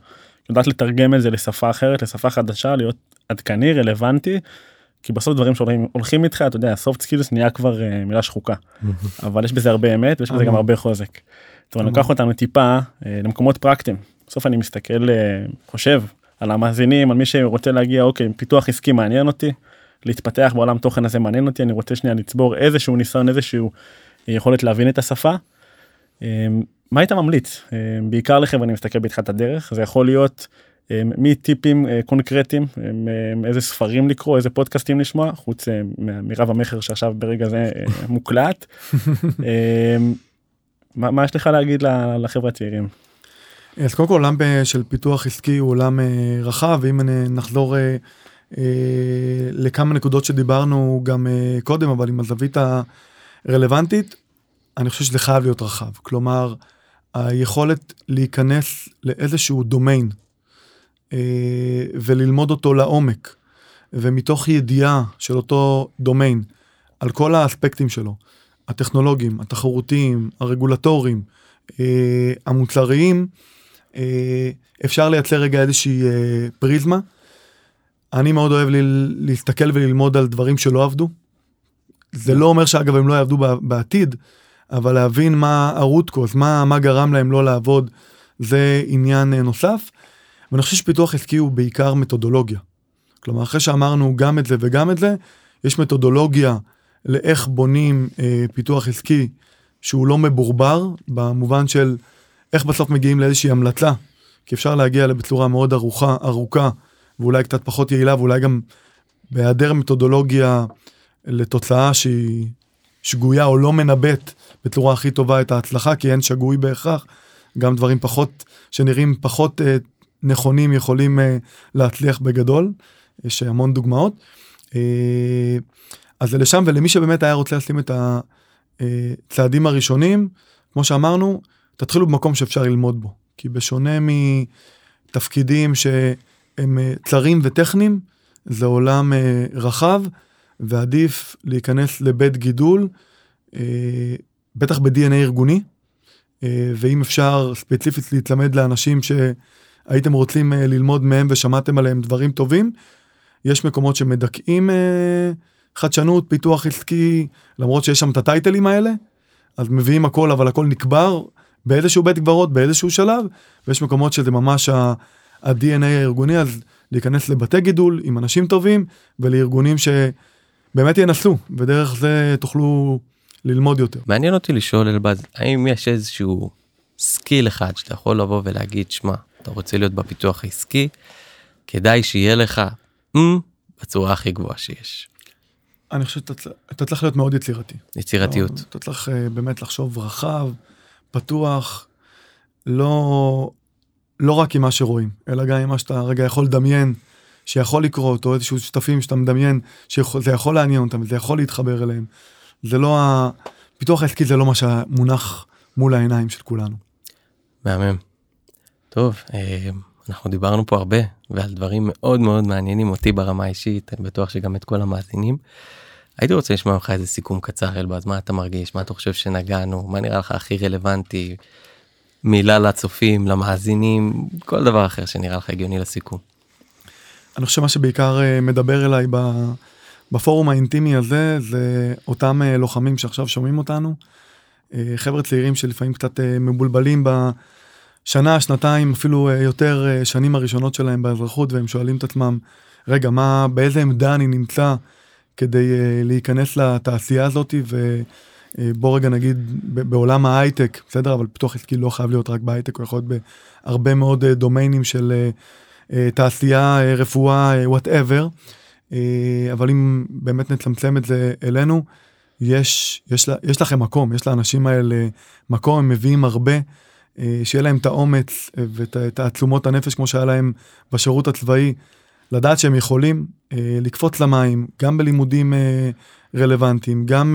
לדעת לתרגם את זה לשפה אחרת לשפה חדשה להיות עדכני רלוונטי. כי בסוף דברים שהולכים הולכים איתך אתה יודע soft skills נהיה כבר אה, מילה שחוקה אבל יש בזה הרבה אמת ויש בזה גם. הרבה חוזק. אני
המון.
לוקח אותנו טיפה אה, למקומות פרקטיים בסוף אני מסתכל אה, חושב על המאזינים על מי שרוצה להגיע אוקיי פיתוח עסקי מעניין אותי להתפתח בעולם תוכן הזה מעניין אותי אני רוצה שנייה לצבור איזשהו ניסיון איזשהו יכולת להבין את השפה. אה, מה היית ממליץ אה, בעיקר לכם אני מסתכל בתחילת הדרך זה יכול להיות מטיפים אה, קונקרטיים אה, אה, איזה ספרים לקרוא איזה פודקאסטים לשמוע חוץ אה, מרב המכר שעכשיו ברגע זה אה, מוקלט. אה, מה מה יש לך להגיד לחבר'ה הצעירים?
אז קודם כל עולם אה, של פיתוח עסקי הוא עולם אה, רחב ואם נחזור אה, אה, לכמה נקודות שדיברנו גם אה, קודם אבל עם הזווית הרלוונטית אני חושב שזה חייב להיות רחב כלומר היכולת להיכנס לאיזשהו דומיין אה, וללמוד אותו לעומק ומתוך ידיעה של אותו דומיין על כל האספקטים שלו הטכנולוגיים התחרותיים הרגולטוריים אה, המוצריים אה, אפשר לייצר רגע איזושהי אה, פריזמה. אני מאוד אוהב להסתכל וללמוד על דברים שלא עבדו. זה לא אומר שאגב הם לא יעבדו בעתיד, אבל להבין מה cause, מה, מה גרם להם לא לעבוד, זה עניין אה, נוסף. ואני חושב שפיתוח עסקי הוא בעיקר מתודולוגיה. כלומר, אחרי שאמרנו גם את זה וגם את זה, יש מתודולוגיה לאיך בונים אה, פיתוח עסקי שהוא לא מבורבר, במובן של איך בסוף מגיעים לאיזושהי המלצה, כי אפשר להגיע אליה בצורה מאוד ארוכה, ארוכה, ואולי קצת פחות יעילה, ואולי גם בהיעדר מתודולוגיה לתוצאה שהיא שגויה או לא מנבאת בצורה הכי טובה את ההצלחה, כי אין שגוי בהכרח. גם דברים פחות, שנראים פחות אה, נכונים יכולים אה, להצליח בגדול. יש המון דוגמאות. אה, אז זה לשם, ולמי שבאמת היה רוצה לשים את הצעדים הראשונים, כמו שאמרנו, תתחילו במקום שאפשר ללמוד בו. כי בשונה מתפקידים שהם אה, צרים וטכניים, זה עולם אה, רחב, ועדיף להיכנס לבית גידול, אה, בטח ב-DNA ארגוני, אה, ואם אפשר ספציפית להצמד לאנשים שהייתם רוצים אה, ללמוד מהם ושמעתם עליהם דברים טובים, יש מקומות שמדכאים אה, חדשנות, פיתוח עסקי, למרות שיש שם את הטייטלים האלה, אז מביאים הכל, אבל הכל נקבר באיזשהו בית קברות, באיזשהו שלב, ויש מקומות שזה ממש ה-DNA הארגוני, אז להיכנס לבתי גידול עם אנשים טובים ולארגונים שבאמת ינסו, ודרך זה תוכלו ללמוד יותר.
מעניין אותי לשאול אלבז האם יש איזשהו skill אחד שאתה יכול לבוא ולהגיד שמע אתה רוצה להיות בפיתוח העסקי כדאי שיהיה לך mm, בצורה הכי גבוהה שיש
אני חושב שאתה צריך להיות מאוד יצירתי.
יצירתיות
אתה צריך אה, באמת לחשוב רחב, פתוח, לא, לא רק עם מה שרואים, אלא גם עם מה שאתה רגע יכול לדמיין, שיכול לקרות, או איזשהו שותפים שאתה מדמיין, שזה יכול לעניין אותם, וזה יכול להתחבר אליהם. זה לא ה... פיתוח העסקי זה לא מה שמונח מול העיניים של כולנו.
מהמם. טוב, אה, אנחנו דיברנו פה הרבה ועל דברים מאוד מאוד מעניינים אותי ברמה האישית, אני בטוח שגם את כל המאזינים. הייתי רוצה לשמוע ממך איזה סיכום קצר אלבז, מה אתה מרגיש, מה אתה חושב שנגענו, מה נראה לך הכי רלוונטי, מילה לצופים, למאזינים, כל דבר אחר שנראה לך הגיוני לסיכום.
אני חושב שמה שבעיקר אה, מדבר אליי בפורום האינטימי הזה, זה אותם אה, לוחמים שעכשיו שומעים אותנו. חבר'ה צעירים שלפעמים קצת מבולבלים בשנה, שנתיים, אפילו יותר שנים הראשונות שלהם באזרחות, והם שואלים את עצמם, רגע, מה, באיזה עמדה אני נמצא כדי להיכנס לתעשייה הזאת, ובוא רגע נגיד בעולם ההייטק, בסדר? אבל פיתוח עסקי לא חייב להיות רק בהייטק, הוא יכול להיות בהרבה מאוד דומיינים של אה, תעשייה, אה, רפואה, וואטאבר. אה, אבל אם באמת נצמצם את זה אלינו, יש, יש, יש לכם מקום, יש לאנשים האלה מקום, הם מביאים הרבה, שיהיה להם את האומץ ואת תעצומות הנפש כמו שהיה להם בשירות הצבאי, לדעת שהם יכולים לקפוץ למים, גם בלימודים רלוונטיים, גם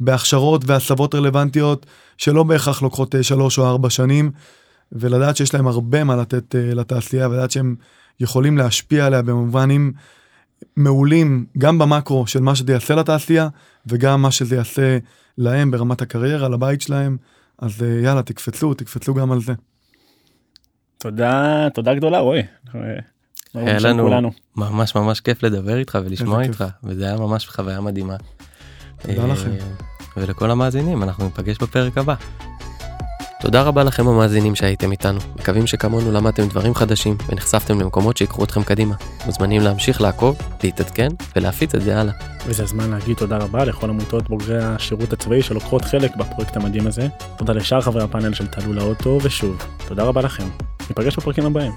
בהכשרות והסבות רלוונטיות שלא בהכרח לוקחות שלוש או ארבע שנים. ולדעת שיש להם הרבה מה לתת לתעשייה, ולדעת שהם יכולים להשפיע עליה במובנים מעולים, גם במקרו של מה שזה יעשה לתעשייה, וגם מה שזה יעשה להם ברמת הקריירה, לבית שלהם. אז uh, יאללה, תקפצו, תקפצו גם על זה.
תודה, תודה גדולה, רועי.
היה לנו כולנו. ממש ממש כיף לדבר איתך ולשמוע איתך, וזה היה ממש חוויה מדהימה.
תודה לכם. אה,
ולכל המאזינים, אנחנו ניפגש בפרק הבא. תודה רבה לכם המאזינים שהייתם איתנו, מקווים שכמונו למדתם דברים חדשים ונחשפתם למקומות שיקחו אתכם קדימה. מוזמנים להמשיך לעקוב, להתעדכן ולהפיץ את זה הלאה.
וזה הזמן להגיד תודה רבה לכל עמותות בוגרי השירות הצבאי שלוקחות חלק בפרויקט המדהים הזה. תודה לשאר חברי הפאנל של תעלו לאוטו, ושוב, תודה רבה לכם. ניפגש בפרקים הבאים.